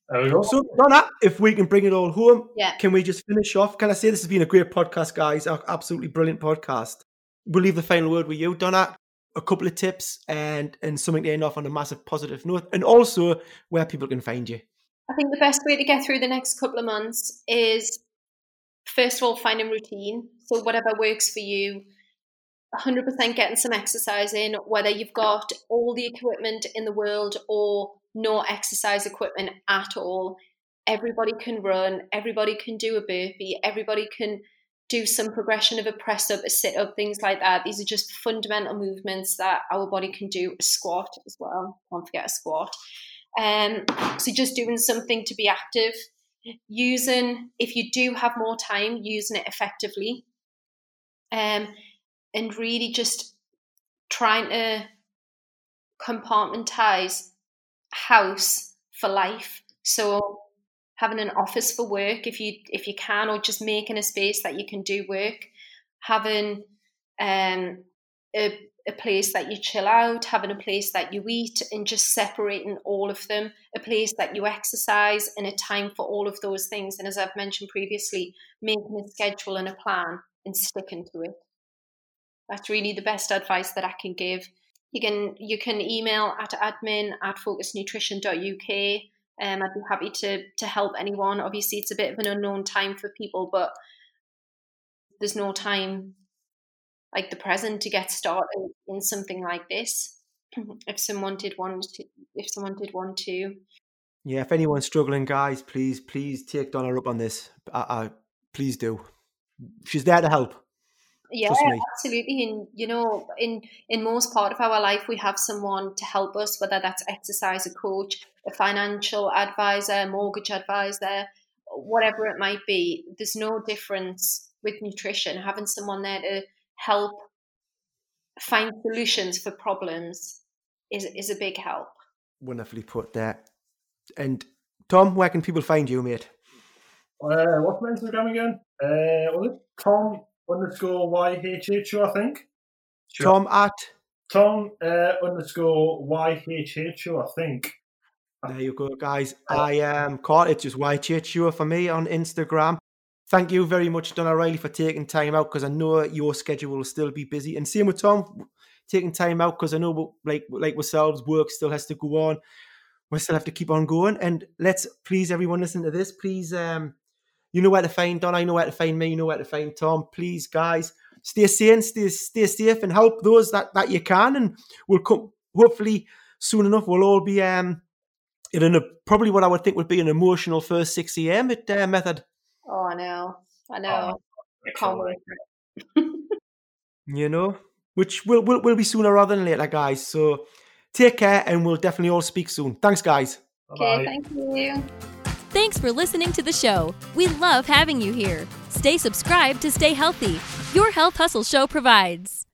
Speaker 4: There we go.
Speaker 3: So, Donna, if we can bring it all home,
Speaker 2: Yeah.
Speaker 3: can we just finish off? Can I say this has been a great podcast, guys? Absolutely brilliant podcast. We'll leave the final word with you, Donna. A couple of tips and and something to end off on a massive positive note, and also where people can find you.
Speaker 2: I think the best way to get through the next couple of months is first of all finding routine. So whatever works for you, 100% getting some exercise in, whether you've got all the equipment in the world or no exercise equipment at all. Everybody can run, everybody can do a burpee, everybody can do some progression of a press up, a sit up, things like that. These are just fundamental movements that our body can do. A squat as well. Don't forget a squat. Um, so just doing something to be active, using if you do have more time, using it effectively. Um, and really just trying to compartmentize house for life. So having an office for work if you if you can, or just making a space that you can do work, having um, a a place that you chill out, having a place that you eat, and just separating all of them, a place that you exercise, and a time for all of those things. And as I've mentioned previously, making a schedule and a plan and sticking to it. That's really the best advice that I can give. You can you can email at admin at focusednutrition.uk. Um, I'd be happy to to help anyone. Obviously, it's a bit of an unknown time for people, but there's no time like the present to get started in something like this. if someone did want to, if someone did want to.
Speaker 3: Yeah, if anyone's struggling, guys, please, please take Donna up on this. I, I, please do. She's there to help.
Speaker 2: Yeah, absolutely. And you know, in in most part of our life, we have someone to help us, whether that's exercise, a coach, a financial advisor, mortgage advisor, whatever it might be. There's no difference with nutrition. Having someone there to help find solutions for problems is is a big help.
Speaker 3: Wonderfully put there. And Tom, where can people find you, mate?
Speaker 4: Uh, what's my Instagram again? Uh, was it Tom underscore YHHO, I think.
Speaker 3: Tom at
Speaker 4: Tom uh, underscore YHHO, I think.
Speaker 3: There you go, guys. I am um, caught. It's just YHHO for me on Instagram. Thank you very much, Donna Riley, for taking time out because I know your schedule will still be busy. And same with Tom, taking time out because I know, like like ourselves, work still has to go on. We still have to keep on going. And let's please, everyone, listen to this. Please, um, you know where to find Don. I know where to find me. You know where to find Tom. Please, guys, stay sane, stay stay safe, and help those that that you can. And we'll come hopefully soon enough. We'll all be um in a probably what I would think would be an emotional first six a.m. at uh, method.
Speaker 2: Oh, I know, I know. Oh,
Speaker 3: you know, which will will will be sooner rather than later, guys. So take care, and we'll definitely all speak soon. Thanks, guys.
Speaker 2: Okay, thank you.
Speaker 1: Thanks for listening to the show. We love having you here. Stay subscribed to stay healthy. Your Health Hustle Show provides.